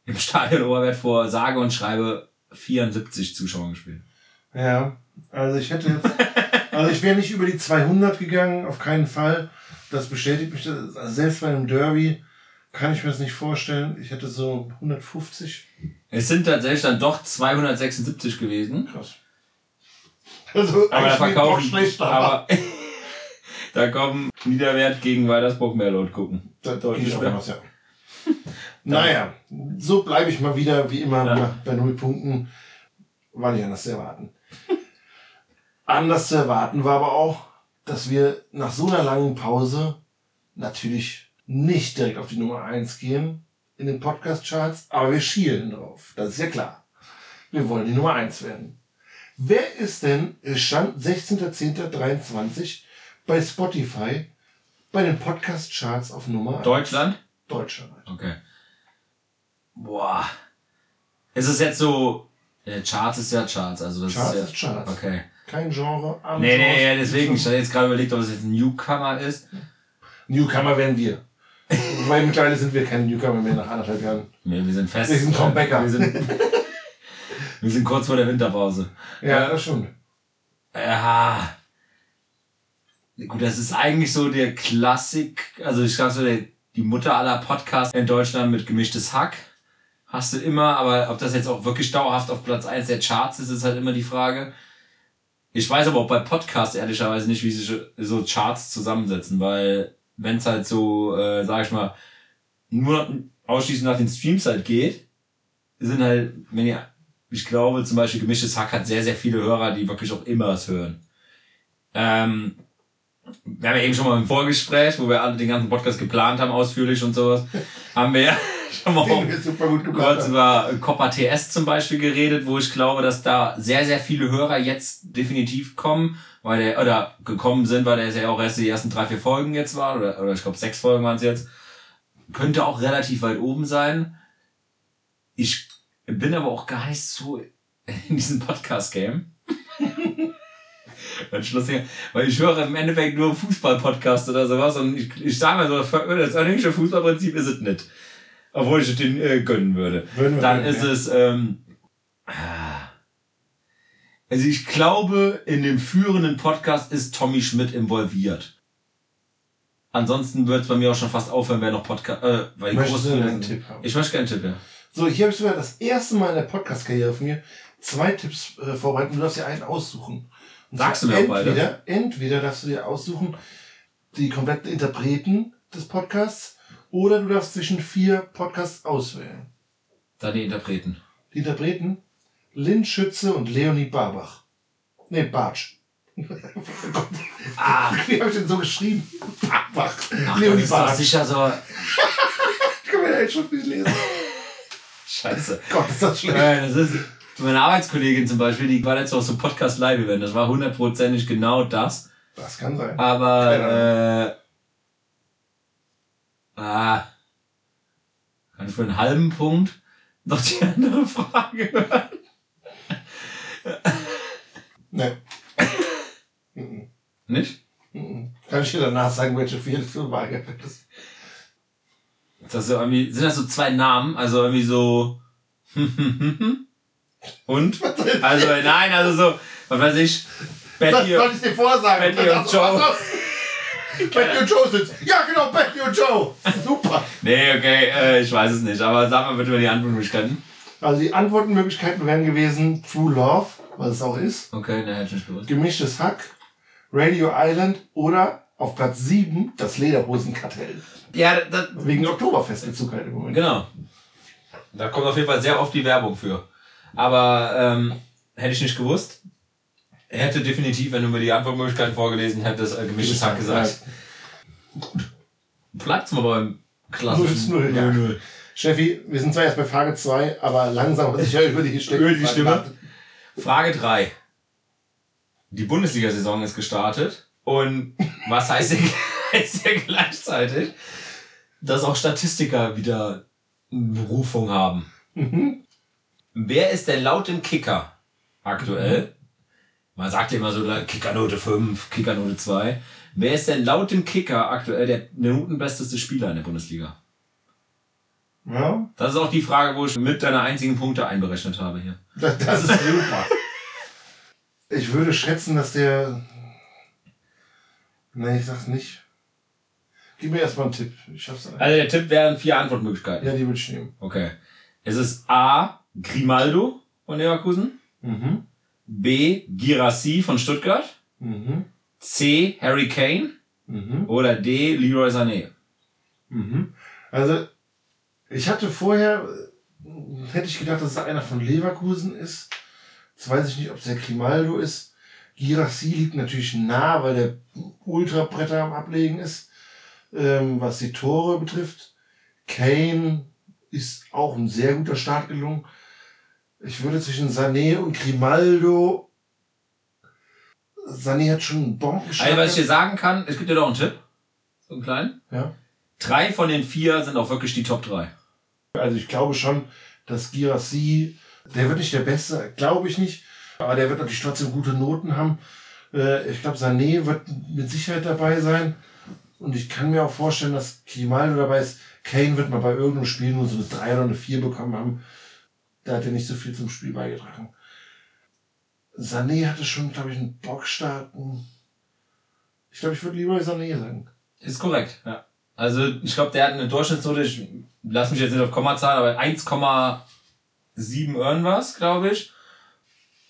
Speaker 3: im Stadion Oberwert vor sage und schreibe 74 Zuschauern gespielt.
Speaker 2: Ja, also ich hätte jetzt, also ich wäre nicht über die 200 gegangen, auf keinen Fall. Das bestätigt mich. das. Also selbst bei einem Derby kann ich mir das nicht vorstellen. Ich hätte so 150.
Speaker 3: Es sind tatsächlich dann doch 276 gewesen.
Speaker 2: Krass. Also
Speaker 3: Aber da verkaufen,
Speaker 2: schlechter.
Speaker 3: aber da kommen Niederwert gegen Weitersburg Mehrlaut gucken.
Speaker 2: Da
Speaker 3: Deutlich mehr.
Speaker 2: raus, ja. naja, so bleibe ich mal wieder, wie immer,
Speaker 3: Ja.
Speaker 2: bei null Punkten. War nicht anders zu erwarten. anders zu erwarten war aber auch, dass wir nach so einer langen Pause natürlich nicht direkt auf die Nummer 1 gehen in den Podcast-Charts, aber wir schielen drauf. Das ist ja klar. Wir wollen die Nummer 1 werden. Wer ist denn, es stand 16.10.23 bei Spotify bei den Podcast-Charts auf Nummer 1?
Speaker 3: Deutschland?
Speaker 2: Deutschland.
Speaker 3: Okay. Boah. Ist es jetzt so, äh, Charts ist ja Charts, also das
Speaker 2: Charts
Speaker 3: ist
Speaker 2: ist
Speaker 3: ja,
Speaker 2: Charts.
Speaker 3: Okay.
Speaker 2: Kein Genre.
Speaker 3: Nee, nee, nee, deswegen, ich hatte jetzt gerade überlegt, ob es jetzt ein Newcomer ist.
Speaker 2: Newcomer werden wir. Weil mittlerweile sind wir keine Newcomer mehr nach anderthalb Jahren.
Speaker 3: Nee, wir sind fest.
Speaker 2: Wir sind Tom Becker.
Speaker 3: Wir sind, Wir sind kurz vor der Winterpause.
Speaker 2: Ja, das stimmt.
Speaker 3: Ja. Gut, das ist eigentlich so der Klassik, also ich glaube so der, die Mutter aller Podcasts in Deutschland mit gemischtes Hack. Hast du immer, aber ob das jetzt auch wirklich dauerhaft auf Platz eins der Charts ist, ist halt immer die Frage. Ich weiß aber auch bei Podcasts ehrlicherweise nicht, wie sich so Charts zusammensetzen, weil wenn es halt so, äh, sag ich mal, nur ausschließlich nach den Streams halt geht, sind halt, wenn ihr, ich glaube zum Beispiel gemischtes Hack hat sehr, sehr viele Hörer, die wirklich auch immer es hören. Ähm, wir haben ja eben schon mal im Vorgespräch, wo wir alle den ganzen Podcast geplant haben, ausführlich und sowas, haben wir ja schon mal kurz über Copper TS zum Beispiel geredet, wo ich glaube, dass da sehr, sehr viele Hörer jetzt definitiv kommen, weil der, oder gekommen sind, weil der ja auch erst die ersten drei, vier Folgen jetzt war, oder, oder ich glaube sechs Folgen waren es jetzt. Könnte auch relativ weit oben sein. Ich bin aber auch gar nicht so in diesem Podcast-Game. Weil ich höre im Endeffekt nur Fußball-Podcast oder sowas und ich, ich sage mal so, das eigentliche Fußballprinzip ist es nicht. Obwohl ich es den äh, gönnen würde.
Speaker 2: Würden
Speaker 3: Dann
Speaker 2: gönnen,
Speaker 3: ist
Speaker 2: ja.
Speaker 3: es, ähm, also ich glaube, in dem führenden Podcast ist Tommy Schmidt involviert. Ansonsten wird es bei mir auch schon fast aufhören, wer noch Podcast, äh, weil
Speaker 2: du
Speaker 3: großen-
Speaker 2: einen Tipp haben?
Speaker 3: Ich möchte gerne einen Tipp, ja.
Speaker 2: So, hier habe ich sogar das erste Mal in der Podcast-Karriere von mir zwei Tipps äh, vorbereitet. Du darfst dir einen aussuchen. Und
Speaker 3: Sagst du mir auch beide?
Speaker 2: entweder, entweder darfst du dir aussuchen, die kompletten Interpreten des Podcasts, oder du darfst zwischen vier Podcasts auswählen.
Speaker 3: Dann die Interpreten.
Speaker 2: Die Interpreten? Lynn Schütze und Leonie Barbach. Nee, Bartsch.
Speaker 3: Ah,
Speaker 2: Wie habe ich denn so geschrieben? Barbach.
Speaker 3: ach,
Speaker 2: Leonie
Speaker 3: das ist doch sicher so,
Speaker 2: Ich kann mir da jetzt schon nicht lesen.
Speaker 3: Scheiße.
Speaker 2: Gott, ist das schlecht.
Speaker 3: Äh, das ist, meine Arbeitskollegin zum Beispiel, die war letztes Mal auf so Podcast Live Event. Das war hundertprozentig genau das.
Speaker 2: Das kann sein.
Speaker 3: Aber, äh, ah, kann ich für einen halben Punkt noch die andere Frage hören?
Speaker 2: Nee. Mhm.
Speaker 3: Nicht?
Speaker 2: Mhm. Kann ich dir danach sagen, welche vier du wahrgefällt ist?
Speaker 3: Ist das so irgendwie, sind das so zwei Namen? Also irgendwie so, und? Also, nein, also so, was weiß ich,
Speaker 2: Das
Speaker 3: Betty,
Speaker 2: sollte ich dir vorsagen.
Speaker 3: Betty und Joe.
Speaker 2: Betty und Joe sitzt. Ja, genau, Betty und Joe. Super.
Speaker 3: nee, okay, äh, ich weiß es nicht, aber sag mal bitte mal die Antwortmöglichkeiten.
Speaker 2: Also die Antwortmöglichkeiten wären gewesen True Love, was es auch ist,
Speaker 3: Okay, ne, hätte ich nicht gewusst.
Speaker 2: gemischtes Hack, Radio Island oder auf Platz 7 das Lederhosenkartell.
Speaker 3: Ja, das,
Speaker 2: Wegen Oktoberfestbezug halt im Moment.
Speaker 3: Genau. Da kommt auf jeden Fall sehr oft die Werbung für. Aber ähm, hätte ich nicht gewusst. Hätte definitiv, wenn du mir die Antwortmöglichkeiten vorgelesen hättest, äh, gemischtes Hack gesagt. Bleibt's mal beim klassischen
Speaker 2: 0-0, ja.
Speaker 3: 0-0.
Speaker 2: Steffi, wir sind zwar erst bei Frage 2, aber langsam aber sicher über die Stimme.
Speaker 3: Über die Stimme. Frage 3. Die Bundesliga-Saison ist gestartet. Und was heißt denn, heißt denn gleichzeitig, dass auch Statistiker wieder eine Berufung haben?
Speaker 2: Mhm.
Speaker 3: Wer ist denn laut dem Kicker aktuell? Man sagt ja immer so Kickernote 5, Kickernote 2. Wer ist denn laut dem Kicker aktuell der minutenbesteste Spieler in der Bundesliga?
Speaker 2: Ja,
Speaker 3: Das ist auch die Frage, wo ich mit deiner einzigen Punkte einberechnet habe hier.
Speaker 2: das, das ist super. Ich würde schätzen, dass der. Nee, ich sag's nicht. Gib mir erstmal einen Tipp. Ich schaff's allein.
Speaker 3: Also der Tipp wären vier Antwortmöglichkeiten.
Speaker 2: Ja, die würde ich nehmen.
Speaker 3: Okay. Es ist A. Grimaldo von Leverkusen.
Speaker 2: Mhm.
Speaker 3: B. Girassi von Stuttgart.
Speaker 2: Mhm.
Speaker 3: C. Harry Kane.
Speaker 2: Mhm.
Speaker 3: Oder D. Leroy Sané.
Speaker 2: Mhm. Also, ich hatte vorher, hätte ich gedacht, dass es einer von Leverkusen ist. Jetzt weiß ich nicht, ob es der Grimaldo ist. Girassi liegt natürlich nah, weil der Ultrabretter am Ablegen ist, ähm, was die Tore betrifft. Kane ist auch ein sehr guter Start gelungen. Ich würde zwischen Sané und Grimaldo. Sané hat schon einen Bombenschlag.
Speaker 3: Also was ich dir sagen kann, es gibt dir doch einen Tipp. So einen kleinen.
Speaker 2: ja.
Speaker 3: Drei von den vier sind auch wirklich die Top 3.
Speaker 2: Also ich glaube schon, dass Girassi, der wird nicht der Beste, glaube ich nicht, aber der wird natürlich trotzdem gute Noten haben. Äh, Ich glaube, Sané wird mit Sicherheit dabei sein. Und ich kann mir auch vorstellen, dass Grimaldo dabei ist. Kane wird mal bei irgendeinem Spiel nur so eine 3 oder eine 4 bekommen haben. Der hat ja nicht so viel zum Spiel beigetragen. Sané hatte schon, glaube ich, einen Bockstarten. Ich glaube, ich würde lieber Sané sagen.
Speaker 3: Ist korrekt, ja. Also ich glaube, der hat eine Durchschnittsnote, ich lass mich jetzt nicht auf Kommazahlen, aber 1,7 irgendwas, glaube ich.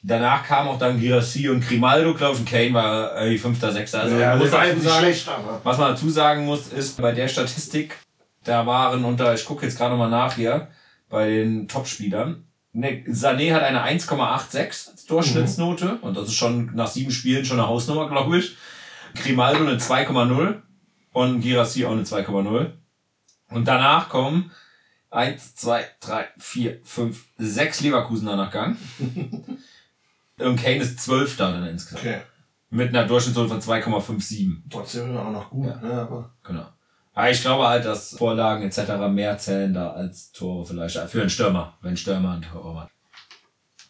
Speaker 3: Danach kam auch dann Girassi und Grimaldo, glaube ich, und Kane war äh, fünfter, sechster. Also man muss dazu sagen,
Speaker 2: schlecht,
Speaker 3: was man dazu sagen muss, ist, bei der Statistik, da waren unter, ich gucke jetzt gerade nochmal nach hier, bei den Topspielern, ne, Sané hat eine 1,86 als Durchschnittsnote, und das ist schon nach sieben Spielen schon eine Hausnummer, glaube ich. Grimaldo eine 2,0 und Girassi auch eine 2,0. Und danach kommen eins, zwei, drei, vier, fünf, sechs Leverkusener Nachgang. und Kane ist Zwölfter dann insgesamt.
Speaker 2: Okay.
Speaker 3: Mit einer Durchschnittsnote von 2,57.
Speaker 2: Trotzdem auch noch gut,
Speaker 3: Ja.
Speaker 2: ne? Aber
Speaker 3: Genau. Aber ich glaube halt, dass Vorlagen etc. mehr zählen da als Tore vielleicht. Für einen Stürmer, wenn ein Stürmer ein Tor macht.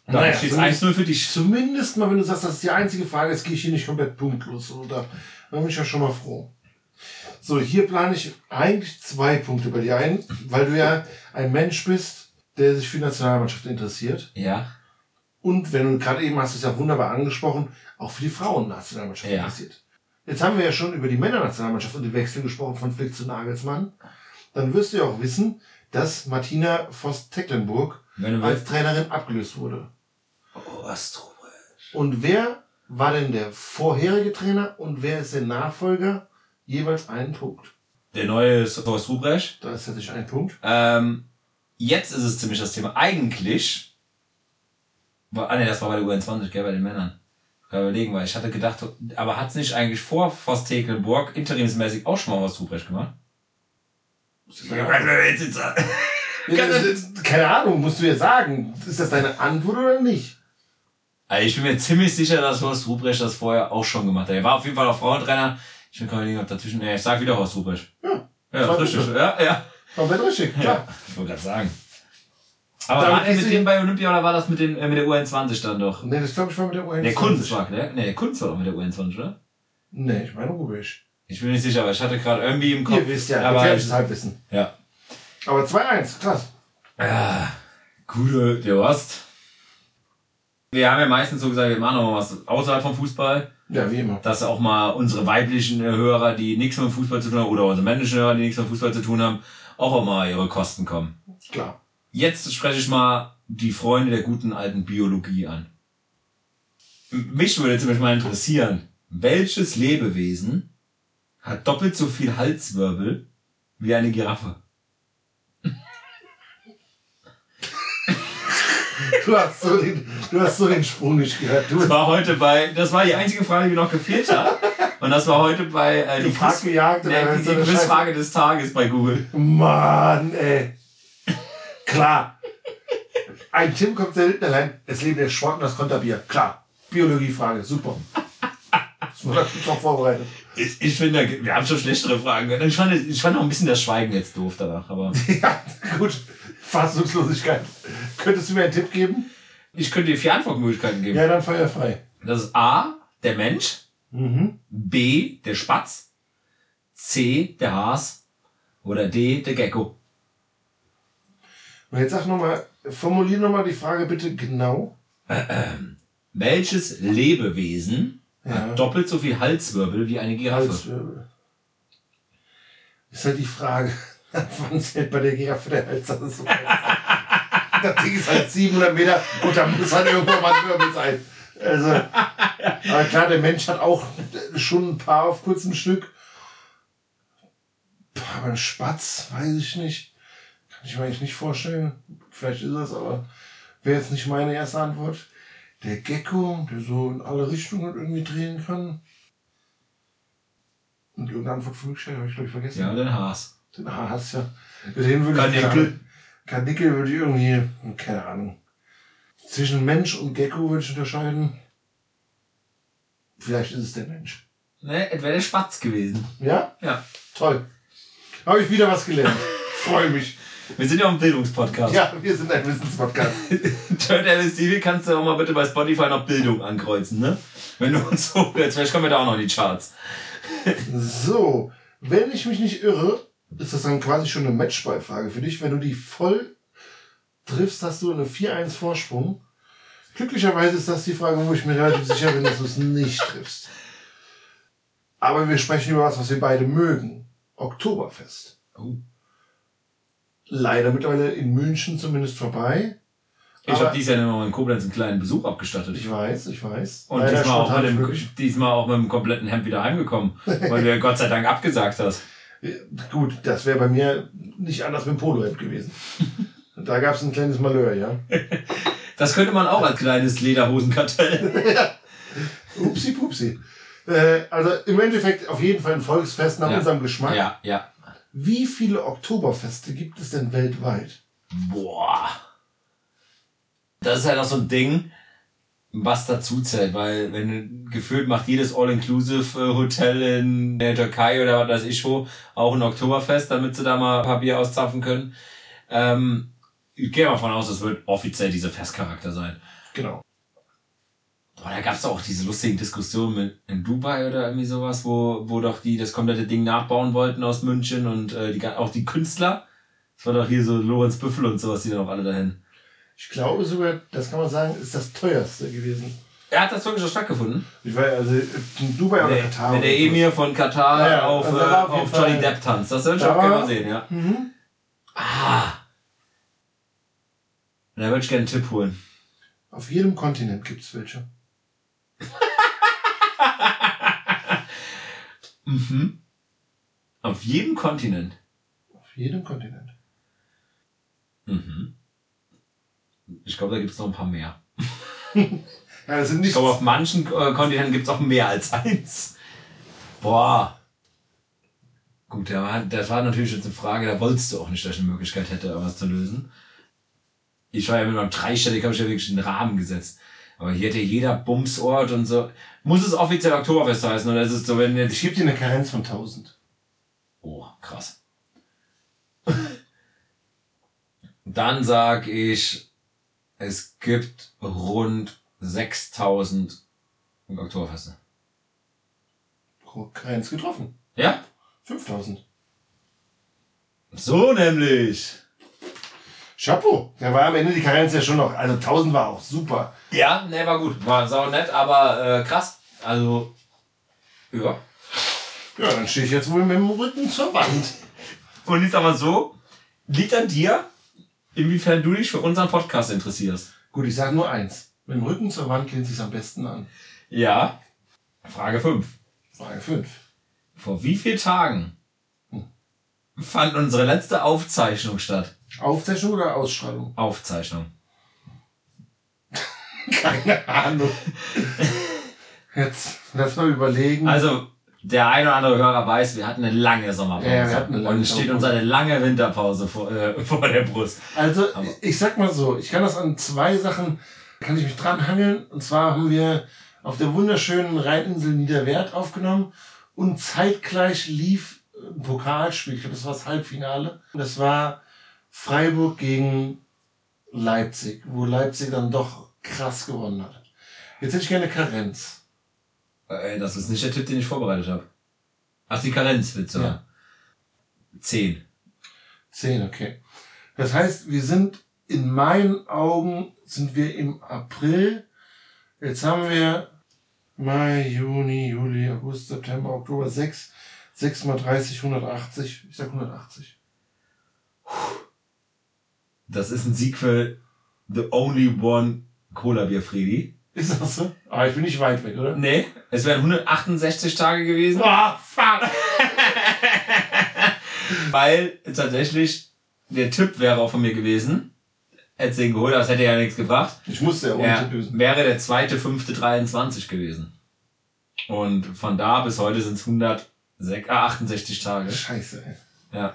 Speaker 3: Da
Speaker 2: Naja,
Speaker 3: steht
Speaker 2: zumindest-
Speaker 3: 1-0 für dich.
Speaker 2: zumindest mal, wenn du sagst, das ist die einzige Frage, jetzt gehe ich hier nicht komplett punktlos. Oder da bin ich ja schon mal froh. So, hier plane ich eigentlich zwei Punkte bei dir ein, weil du ja ein Mensch bist, der sich für die Nationalmannschaft interessiert.
Speaker 3: Ja.
Speaker 2: Und wenn du gerade eben hast du es ja wunderbar angesprochen, auch für die Frauen-Nationalmannschaft
Speaker 3: Ja.
Speaker 2: interessiert. Jetzt haben wir ja schon über die Männernationalmannschaft und den Wechsel gesprochen von Flick zu Nagelsmann. Dann wirst du ja auch wissen, dass Martina Voss-Tecklenburg als. Trainerin abgelöst wurde.
Speaker 3: Oh, was
Speaker 2: Und wer war denn der vorherige Trainer und wer ist der Nachfolger? Jeweils einen Punkt.
Speaker 3: Der neue ist Horst Ruprecht.
Speaker 2: Da ist tatsächlich ein Punkt.
Speaker 3: Ähm, jetzt ist es ziemlich das Thema. Eigentlich. Ah, nee, das war bei der U21, gell, bei den Männern. Kann überlegen, weil ich hatte gedacht, aber hat's nicht eigentlich vor Forst Tecklenburg interimsmäßig auch schon mal Horst Ruprecht gemacht?
Speaker 2: Ja, Keine Ahnung, musst du ja sagen. Ist das deine Antwort oder nicht?
Speaker 3: Also ich bin mir ziemlich sicher, dass Horst Ruprecht das vorher auch schon gemacht hat. Er war auf jeden Fall auch Frauentrainer. Ich bin überlegen, ob dazwischen. Nee, ich sag wieder Horst Ruprecht.
Speaker 2: Ja,
Speaker 3: Ja, richtig. Ja, ja.
Speaker 2: komplett richtig,
Speaker 3: ja.
Speaker 2: klar.
Speaker 3: Ich wollte gerade sagen. Aber war
Speaker 2: ist
Speaker 3: mit dem bei Olympia oder war das mit, den, äh, mit der U21 dann doch?
Speaker 2: Nee, das glaube ich war mit der U21.
Speaker 3: Der Kunst war, ne? Nee, der Kunst war doch mit der U21, oder?
Speaker 2: Nee, ich meine Rubisch.
Speaker 3: Ich bin nicht sicher, aber ich hatte gerade irgendwie im Kopf.
Speaker 2: Ihr wisst ja,
Speaker 3: aber
Speaker 2: gefährliches
Speaker 3: ich,
Speaker 2: Halbwissen.
Speaker 3: ja.
Speaker 2: Aber 2-1, krass.
Speaker 3: Ja, gute, der Horst. Wir haben ja meistens so gesagt, wir machen noch mal was außerhalb vom Fußball.
Speaker 2: Ja, wie immer.
Speaker 3: dass auch mal unsere weiblichen äh, Hörer, die nichts mit dem Fußball zu tun haben, oder unsere männlichen Hörer, die nichts mit dem Fußball zu tun haben, auch, auch mal ihre Kosten kommen.
Speaker 2: Klar.
Speaker 3: Jetzt spreche ich mal die Freunde der guten alten Biologie an. Mich würde zum Beispiel mal interessieren, welches Lebewesen hat doppelt so viel Halswirbel wie eine Giraffe?
Speaker 2: Du hast so den, du hast so den Sprung nicht gehört. Du
Speaker 3: Das war heute bei, das war die einzige Frage, die noch gefehlt hat. Und das war heute bei äh, die,
Speaker 2: Gefragt,
Speaker 3: Quiz,
Speaker 2: gejagt,
Speaker 3: nee, die, die Quizfrage des Tages bei Google.
Speaker 2: Mann, ey. Klar. Ein Tim kommt selten allein. Es leben der Sport und das Konterbier. Klar. Biologiefrage. Super. Das war auch vorbereitet.
Speaker 3: Ich, ich finde, wir haben schon schlechtere Fragen. Ich fand, ich fand auch ein bisschen das Schweigen jetzt doof danach, aber
Speaker 2: Ja, gut. Fassungslosigkeit. Könntest du mir einen Tipp geben?
Speaker 3: ich könnte dir vier Antwortmöglichkeiten geben.
Speaker 2: Ja, dann feuerfrei.
Speaker 3: Das ist A, der Mensch,
Speaker 2: Mhm.
Speaker 3: B, der Spatz, C, der Has oder D, der Gecko.
Speaker 2: Und jetzt sag nochmal, formulier nochmal die Frage bitte genau.
Speaker 3: Welches Lebewesen
Speaker 2: Ja.
Speaker 3: hat doppelt so viel Halswirbel wie eine Giraffe?
Speaker 2: Halswirbel. Ist halt die Frage, wann zählt bei der Giraffe der Hals? Das so Das Ding ist halt 700 Meter und da muss halt irgendwo mal ein Wirbel sein. Also, aber klar, der Mensch hat auch schon ein paar auf kurzem Stück. Aber ein Spatz, weiß ich nicht. Kann ich mir eigentlich nicht vorstellen. Vielleicht ist es, aber wäre jetzt nicht meine erste Antwort. Der Gecko, der so in alle Richtungen irgendwie drehen kann. Und irgendeine Antwort für mich habe ich glaube ich vergessen.
Speaker 3: Ja, den Has.
Speaker 2: Den Haas, ja. Den würde ich
Speaker 3: Karnickel.
Speaker 2: Karnickel würde ich irgendwie, keine Ahnung. Zwischen Mensch und Gecko würde ich unterscheiden. Vielleicht ist es der Mensch.
Speaker 3: Ne, es wäre der Spatz gewesen.
Speaker 2: Ja?
Speaker 3: Ja.
Speaker 2: Toll. Habe ich wieder was gelernt. Freue mich.
Speaker 3: Wir sind ja auch ein Bildungspodcast.
Speaker 2: Ja, wir sind ein Wissenspodcast.
Speaker 3: Turn LS TV kannst du auch mal bitte bei Spotify noch Bildung ankreuzen, ne? Wenn du uns so jetzt vielleicht kommen wir da auch noch in die Charts.
Speaker 2: So, wenn ich mich nicht irre, ist das dann quasi schon eine Matchballfrage für dich, wenn du die voll triffst, hast du eine 4-1 Vorsprung. Glücklicherweise ist das die Frage, wo ich mir relativ sicher bin, dass du es nicht triffst. Aber wir sprechen über was, was wir beide mögen. Oktoberfest.
Speaker 3: Oh.
Speaker 2: Leider mittlerweile in München zumindest vorbei.
Speaker 3: Ich habe dieses Jahr noch in Koblenz einen kleinen Besuch abgestattet.
Speaker 2: Ich weiß, ich weiß.
Speaker 3: Und diesmal auch, mit dem, diesmal auch mit dem kompletten Hemd wieder heimgekommen, weil du ja Gott sei Dank abgesagt hast.
Speaker 2: Gut, das wäre bei mir nicht anders mit dem Polohemd gewesen. Da gab es ein kleines Malheur, ja.
Speaker 3: Das könnte man auch als kleines Lederhosenkartell.
Speaker 2: Upsi pupsi. Äh, also im Endeffekt auf jeden Fall ein Volksfest nach
Speaker 3: Ja.
Speaker 2: unserem Geschmack.
Speaker 3: ja, ja.
Speaker 2: Wie viele Oktoberfeste gibt es denn weltweit?
Speaker 3: Boah. Das ist halt auch so ein Ding, was dazu zählt, weil wenn gefühlt macht jedes All-Inclusive-Hotel in der Türkei oder was weiß ich wo auch ein Oktoberfest, damit sie da mal ein paar Bier auszapfen können. Ähm, ich gehe mal davon aus, es wird offiziell dieser Festcharakter sein.
Speaker 2: Genau.
Speaker 3: Boah, da gab's doch auch diese lustigen Diskussionen mit in Dubai oder irgendwie sowas, wo, wo doch die das komplette Ding nachbauen wollten aus München und äh, die, auch die Künstler. Das war doch hier so Lorenz Büffel und sowas, die dann auch alle dahin.
Speaker 2: Ich glaube sogar, das kann man sagen, ist das teuerste gewesen.
Speaker 3: Er hat das wirklich schon stattgefunden.
Speaker 2: Ich weiß, also in Dubai oder
Speaker 3: Wenn
Speaker 2: Katar.
Speaker 3: wenn der. Emir von Katar
Speaker 2: Ja, ja,
Speaker 3: auf,
Speaker 2: also
Speaker 3: äh,
Speaker 2: auf
Speaker 3: Johnny
Speaker 2: Fall-
Speaker 3: Depp tanzt. Das würde ich auch gerne mal sehen, ja.
Speaker 2: Mhm.
Speaker 3: Ah. Da würde ich gerne einen Tipp holen.
Speaker 2: Auf jedem Kontinent gibt es welche.
Speaker 3: Mhm. Auf jedem Kontinent.
Speaker 2: Auf jedem Kontinent.
Speaker 3: Mhm. Ich glaube, da gibt's noch ein paar mehr.
Speaker 2: Ja, das sind
Speaker 3: Ich
Speaker 2: nicht.
Speaker 3: glaube, auf manchen äh, Kontinenten gibt's auch mehr als eins. Boah. Gut, da war, das war natürlich jetzt eine Frage, da wolltest du auch nicht, dass ich eine Möglichkeit hätte, was zu lösen. Ich war ja mit meinem dreistellig, habe ich ja wirklich einen Rahmen gesetzt. Aber hier hätte jeder Bumsort und so. Muss es offiziell Oktoberfest heißen oder ist es so, wenn
Speaker 2: Ich
Speaker 3: jetzt.
Speaker 2: gebe dir eine Karenz von 1000.
Speaker 3: Oh, krass. Dann sag ich, es gibt rund 6000 Oktoberfeste.
Speaker 2: Karenz getroffen.
Speaker 3: Ja?
Speaker 2: 5000.
Speaker 3: So nämlich.
Speaker 2: Chapeau. Da war am Ende die Karenz ja schon noch. Also 1000 war auch super.
Speaker 3: Ja, ne, war gut. War sau nett, aber äh, krass. Also, ja.
Speaker 2: Ja, dann stehe ich jetzt wohl mit dem Rücken zur Wand.
Speaker 3: Und jetzt aber so, liegt an dir, inwiefern du dich für unseren Podcast interessierst.
Speaker 2: Gut, ich sage nur eins. Mit dem Rücken zur Wand lehnt sich am besten an.
Speaker 3: Ja. Frage 5.
Speaker 2: Frage 5.
Speaker 3: Vor wie vielen Tagen fand unsere letzte Aufzeichnung statt?
Speaker 2: Aufzeichnung oder Ausstrahlung?
Speaker 3: Aufzeichnung.
Speaker 2: Keine Ahnung. Jetzt lass mal überlegen.
Speaker 3: Also, der eine oder andere Hörer weiß, wir hatten eine lange Sommerpause.
Speaker 2: Ja, wir hatten eine lange
Speaker 3: Und es steht uns eine lange Winterpause vor, äh, vor der Brust.
Speaker 2: Also,
Speaker 3: Aber-
Speaker 2: ich sag mal so, ich kann das an zwei Sachen, kann ich mich dran hangeln. Und zwar haben wir auf der wunderschönen Rheininsel Niederwert aufgenommen und zeitgleich lief ein Pokalspiel. Ich glaube, das war das Halbfinale. Das war Freiburg gegen Leipzig, wo Leipzig dann doch krass gewonnen hat. Jetzt hätte ich gerne Karenz.
Speaker 3: Äh, das ist nicht der Tipp, den ich vorbereitet habe. Ach, die Karenz, willst du?
Speaker 2: Ja.
Speaker 3: Zehn.
Speaker 2: Zehn, okay. Das heißt, wir sind in meinen Augen sind wir im April. Jetzt haben wir Mai, Juni, Juli, August, September, Oktober, 6. 6 mal 30, 180. Ich sag 180.
Speaker 3: Das ist ein Sieg für The Only One Cola Bier Freddy.
Speaker 2: Ist das so? Aber ich bin nicht weit weg, oder?
Speaker 3: Nee, es wären 168 Tage gewesen.
Speaker 2: Ah, fuck!
Speaker 3: Weil tatsächlich der Tipp wäre auch von mir gewesen. Hätte ihn geholt, aber es hätte ja nichts gebracht.
Speaker 2: Ich musste ja ohne Tipp lösen.
Speaker 3: wäre der zweite, fünfte, 23 gewesen. Und von da bis heute sind es 168 Tage.
Speaker 2: Scheiße, ey.
Speaker 3: Ja.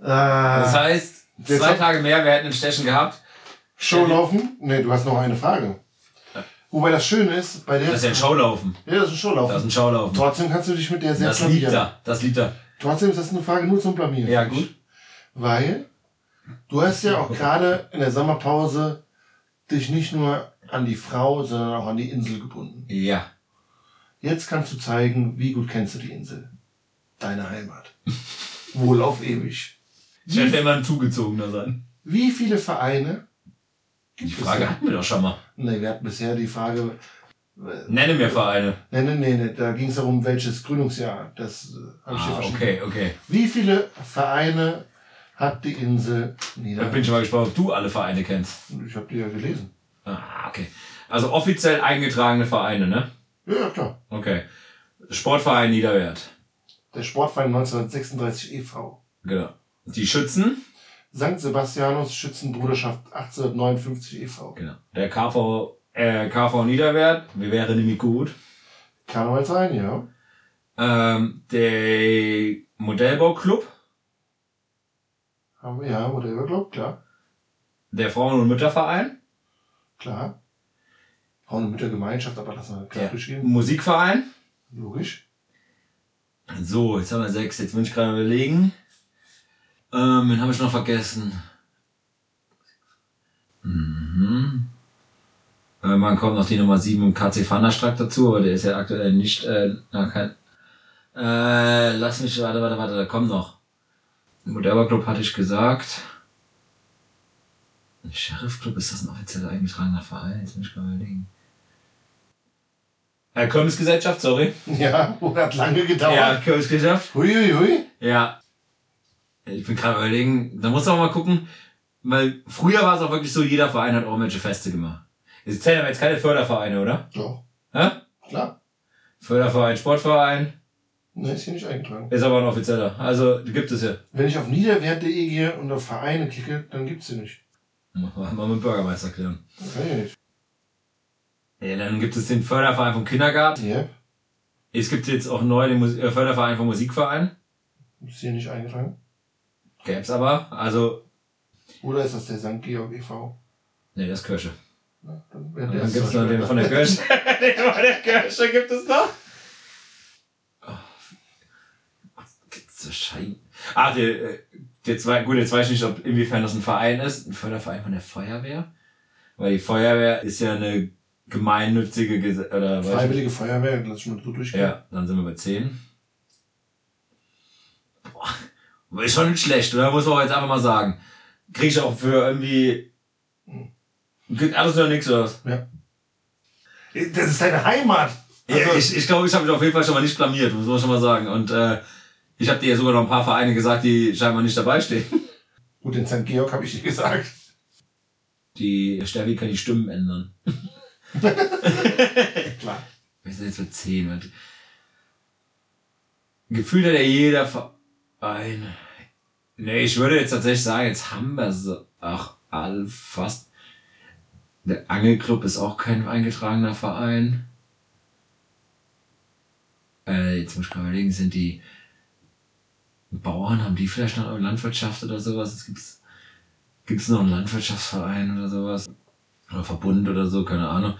Speaker 2: Ah,
Speaker 3: Das heißt,
Speaker 2: Jetzt
Speaker 3: zwei Tage mehr, wir hätten einen Stechen gehabt.
Speaker 2: Show laufen? Nee, du hast noch eine Frage. Wobei das Schöne ist, bei der.
Speaker 3: Das ist ja ein Showlaufen.
Speaker 2: Ja, das ist ein Showlaufen.
Speaker 3: Das ist ein Showlaufen.
Speaker 2: Trotzdem kannst du dich mit der sehr
Speaker 3: Das liegt
Speaker 2: blamieren.
Speaker 3: da. Das liegt da.
Speaker 2: Trotzdem ist das eine Frage nur zum Blamieren.
Speaker 3: Ja, gut.
Speaker 2: Weil du hast ja auch gerade in der Sommerpause dich nicht nur an die Frau, sondern auch an die Insel gebunden.
Speaker 3: Ja.
Speaker 2: Jetzt kannst du zeigen, wie gut kennst du die Insel. Deine Heimat. Wohl auf ewig.
Speaker 3: Ich werde immer ein Zugezogener sein.
Speaker 2: Wie viele Vereine
Speaker 3: Die Frage hatten wir doch schon mal.
Speaker 2: Nee, wir hatten bisher die Frage,
Speaker 3: Nenne mir Vereine.
Speaker 2: nee, nee, nee, nee da ging es darum, welches Gründungsjahr. Das äh, habe ich
Speaker 3: Ah,
Speaker 2: verschrieben.
Speaker 3: okay, okay.
Speaker 2: Wie viele Vereine hat die Insel
Speaker 3: Da
Speaker 2: Niederlande?
Speaker 3: bin ich mal gespannt, ob du alle Vereine kennst.
Speaker 2: Ich habe die ja gelesen.
Speaker 3: Ah, okay. Also offiziell eingetragene Vereine, ne?
Speaker 2: Ja, ja, klar.
Speaker 3: Okay. Sportverein Niederwert.
Speaker 2: Der Sportverein 1936 e.V.
Speaker 3: Genau. Die Schützen.
Speaker 2: St. Sebastianus Schützenbruderschaft 1859 e.V.
Speaker 3: Genau. Der KV, äh, KV Niederwert. Wir wären nämlich gut.
Speaker 2: Karnevalsverein, ja.
Speaker 3: Ähm, der Modellbauclub.
Speaker 2: Haben wir, ja, Modell Club, klar.
Speaker 3: Der Frauen- und Mütterverein.
Speaker 2: Klar. Frauen- und Müttergemeinschaft, aber lassen wir klar durchgehen.
Speaker 3: Musikverein.
Speaker 2: Logisch.
Speaker 3: So, jetzt haben wir sechs. Jetzt muss ich gerade überlegen. Ähm, den habe ich noch vergessen. Mhm. Äh, man kommt noch die Nummer 7 im KC Vanderstrack dazu, aber der ist ja aktuell nicht, äh, na, kein, äh, lass mich, warte, warte, warte, da kommt noch. Modellbau Club hatte ich gesagt. Sheriff Club, ist das ein offiziell eingetragener Verein? Jetzt muss ich gerade überlegen. Kirmesgesellschaft, sorry.
Speaker 2: Ja, hat lange
Speaker 3: Ja,
Speaker 2: gedauert.
Speaker 3: Kirmesgesellschaft.
Speaker 2: Hui, hui, hui.
Speaker 3: Ja. Ich bin gerade überlegen, da muss man auch mal gucken, weil früher war es auch wirklich so, jeder Verein hat auch irgendwelche Feste gemacht. Jetzt zählen aber jetzt keine Fördervereine, oder?
Speaker 2: Doch,
Speaker 3: Hä?
Speaker 2: klar.
Speaker 3: Förderverein, Sportverein,
Speaker 2: Ne, ist hier nicht eingetragen.
Speaker 3: ist aber ein offizieller. Also die gibt es ja.
Speaker 2: Wenn ich auf niederwert.de gehe und auf Vereine klicke, dann gibt's sie nicht.
Speaker 3: Mal mal mit dem Bürgermeister klären.
Speaker 2: Nicht.
Speaker 3: Ja, dann gibt es den Förderverein vom Kindergarten.
Speaker 2: Hier,
Speaker 3: Es gibt jetzt auch neu den Musi- äh, Förderverein vom Musikverein.
Speaker 2: ist hier nicht eingetragen.
Speaker 3: Gäb's aber. Also,
Speaker 2: Oder ist das der St. Georg e.V.?
Speaker 3: ne, das ist Kirche.
Speaker 2: Ja, dann
Speaker 3: dann
Speaker 2: es
Speaker 3: gibt's
Speaker 2: zum
Speaker 3: noch den von der Kirche. den von der Kirche gibt es noch. Was gibt's so Schein? Ah, der, äh, der zwei, gut, jetzt weiß ich nicht, ob inwiefern das ein Verein ist. Ein Förderverein von der Feuerwehr. Weil die Feuerwehr ist ja eine gemeinnützige Gese oder
Speaker 2: Freiwillige Feuerwehr, lass ich mal so durchgehen.
Speaker 3: Ja, dann sind wir bei 10. Ist schon nicht schlecht, oder? Muss man auch jetzt einfach mal sagen. Krieg ich auch für irgendwie. Alles oder nichts oder was?
Speaker 2: Das ist deine Heimat. Also,
Speaker 3: Ja, ich ich glaube, ich habe mich auf jeden Fall schon mal nicht blamiert, muss man schon mal sagen. Und äh, ich habe dir ja sogar noch ein paar Vereine gesagt, die scheinbar nicht dabei stehen.
Speaker 2: gut, den St. Georg habe ich dir gesagt.
Speaker 3: Die Steffi kann die Stimmen ändern.
Speaker 2: Klar.
Speaker 3: Wir sind jetzt bei 10. Und Gefühlt hat ja jeder Verein. Nee, ich würde jetzt tatsächlich sagen, jetzt haben wir so. Ach, all fast. Der Angelclub ist auch kein eingetragener Verein. Äh, jetzt muss ich gerade überlegen, sind die Bauern, haben die vielleicht noch Landwirtschaft oder sowas? Es gibt's, gibt's noch einen Landwirtschaftsverein oder sowas? Oder Verbund oder so, keine Ahnung.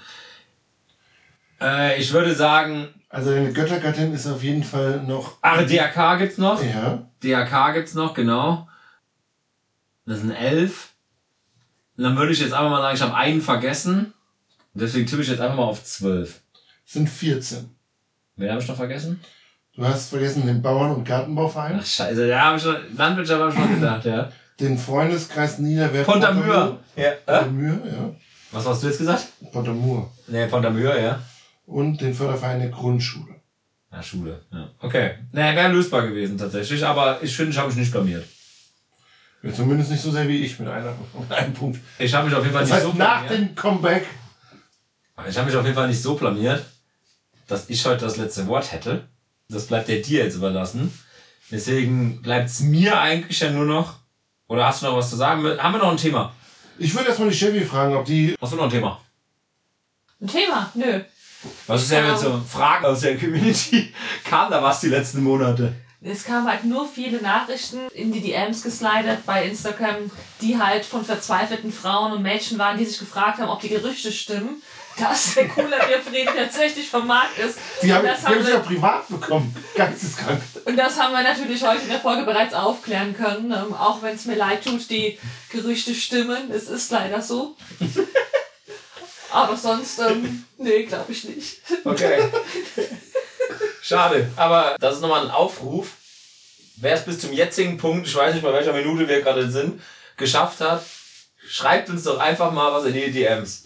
Speaker 3: Äh, ich würde sagen,
Speaker 2: Also deine Göttergattin ist auf jeden Fall noch.
Speaker 3: ach, DRK gibt's noch.
Speaker 2: Ja.
Speaker 3: DRK gibt's noch, genau. Das sind elf. Und dann würde ich jetzt einfach mal sagen, ich habe einen vergessen. Deswegen tippe ich jetzt einfach mal auf zwölf.
Speaker 2: Sind 14.
Speaker 3: Wen habe ich noch vergessen?
Speaker 2: Du hast vergessen den Bauern- und Gartenbauverein,
Speaker 3: Ach scheiße, da habe ich schon, Landwirtschaft habe ich schon gedacht, ja.
Speaker 2: den Freundeskreis Niederwert.
Speaker 3: Pontamür. Ja. Äh?
Speaker 2: Pontamür, ja.
Speaker 3: Was hast du jetzt gesagt?
Speaker 2: Pontamur.
Speaker 3: Nee, Pontamür, ja.
Speaker 2: Und den Förderverein der Grundschule.
Speaker 3: Ja, Schule, ja. Okay. Nee, wäre lösbar gewesen tatsächlich, aber ich finde, ich habe mich nicht blamiert.
Speaker 2: Ja, zumindest nicht so sehr wie ich mit einer, mit einem Punkt.
Speaker 3: Ich habe mich auf jeden Fall
Speaker 2: Das
Speaker 3: nicht
Speaker 2: heißt,
Speaker 3: so
Speaker 2: nach
Speaker 3: blamiert.
Speaker 2: dem Comeback.
Speaker 3: Aber ich habe mich auf jeden Fall nicht so blamiert, dass ich heute das letzte Wort hätte. Das bleibt ja dir jetzt überlassen. Deswegen bleibt es mir eigentlich ja nur noch. Oder hast du noch was zu sagen? Haben wir noch ein Thema?
Speaker 2: Ich würde erstmal die Chevy fragen, ob die.
Speaker 3: Hast du noch ein Thema?
Speaker 4: Ein Thema? Nö.
Speaker 3: Was ist denn mit so Fragen aus der Community? Kam da was die letzten Monate?
Speaker 4: Es kamen halt nur viele Nachrichten in die DMs geslidet bei Instagram, die halt von verzweifelten Frauen und Mädchen waren, die sich gefragt haben, ob die Gerüchte stimmen, dass der cooler Bierfrieden tatsächlich vom Markt ist.
Speaker 2: Die haben,
Speaker 4: das
Speaker 2: die haben sie ja
Speaker 4: wir,
Speaker 2: privat bekommen. Geisteskrank.
Speaker 4: und das haben wir natürlich heute in der Folge bereits aufklären können. Ähm, auch wenn es mir leid tut, die Gerüchte stimmen. Es ist leider so. Aber sonst, ähm, nee, glaube ich nicht.
Speaker 3: Okay. Schade. Aber das ist nochmal ein Aufruf. Wer es bis zum jetzigen Punkt, ich weiß nicht bei welcher Minute wir gerade sind, geschafft hat, schreibt uns doch einfach mal was in die DMs.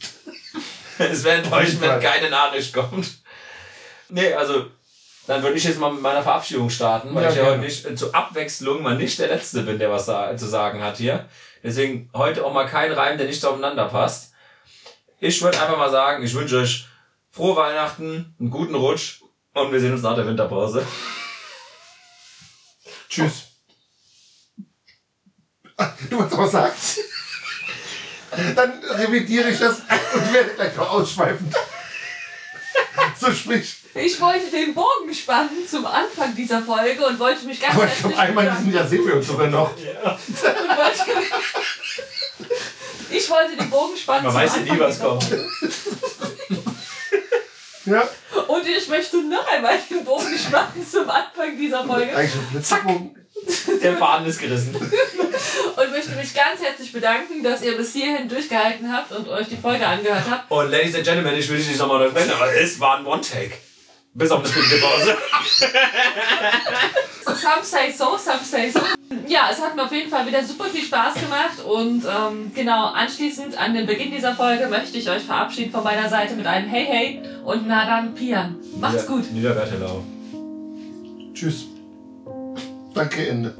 Speaker 3: es wäre enttäuschend, wenn keine Nachricht kommt. Nee, also, dann würde ich jetzt mal mit meiner Verabschiedung starten, weil
Speaker 2: Ja,
Speaker 3: ich ja heute nicht, äh, zur Abwechslung mal nicht der Letzte bin, der was zu sagen hat hier. Deswegen heute auch mal kein Reim, der nicht aufeinander passt. Ich würde einfach mal sagen, ich wünsche euch frohe Weihnachten, einen guten Rutsch und wir sehen uns nach der Winterpause.
Speaker 2: Tschüss. Du was sagen? Dann revidiere ich das und werde gleich noch ausschweifend. So sprich.
Speaker 4: Ich wollte den Bogen spannen zum Anfang dieser Folge und wollte mich ganz
Speaker 2: Aber ich glaube, einmal in diesem Jahr sehen wir uns sogar noch.
Speaker 4: Wollte- Ich wollte den Bogen spannen
Speaker 3: Man weiß ja nie, was kommt.
Speaker 2: Ja,
Speaker 4: Und ich möchte noch einmal den Bogen spannen zum Anfang dieser Folge
Speaker 2: eigentlich schon Blitzbogen.
Speaker 3: Der Faden ist gerissen.
Speaker 4: und möchte mich ganz herzlich bedanken, dass ihr bis hierhin durchgehalten habt und euch die Folge angehört habt.
Speaker 3: Und Ladies and Gentlemen, ich will dich nicht nochmal unterbrechen, aber es war ein One-Take. Bis auf eine Pause.
Speaker 4: Some say so, some say so. Ja, es hat mir auf jeden Fall wieder super viel Spaß gemacht und ähm, genau anschließend an den Beginn dieser Folge möchte ich euch verabschieden von meiner Seite mit einem Hey Hey und na dann Pian. Macht's gut.
Speaker 3: Niederwertelau.
Speaker 2: Tschüss. Danke, Ende.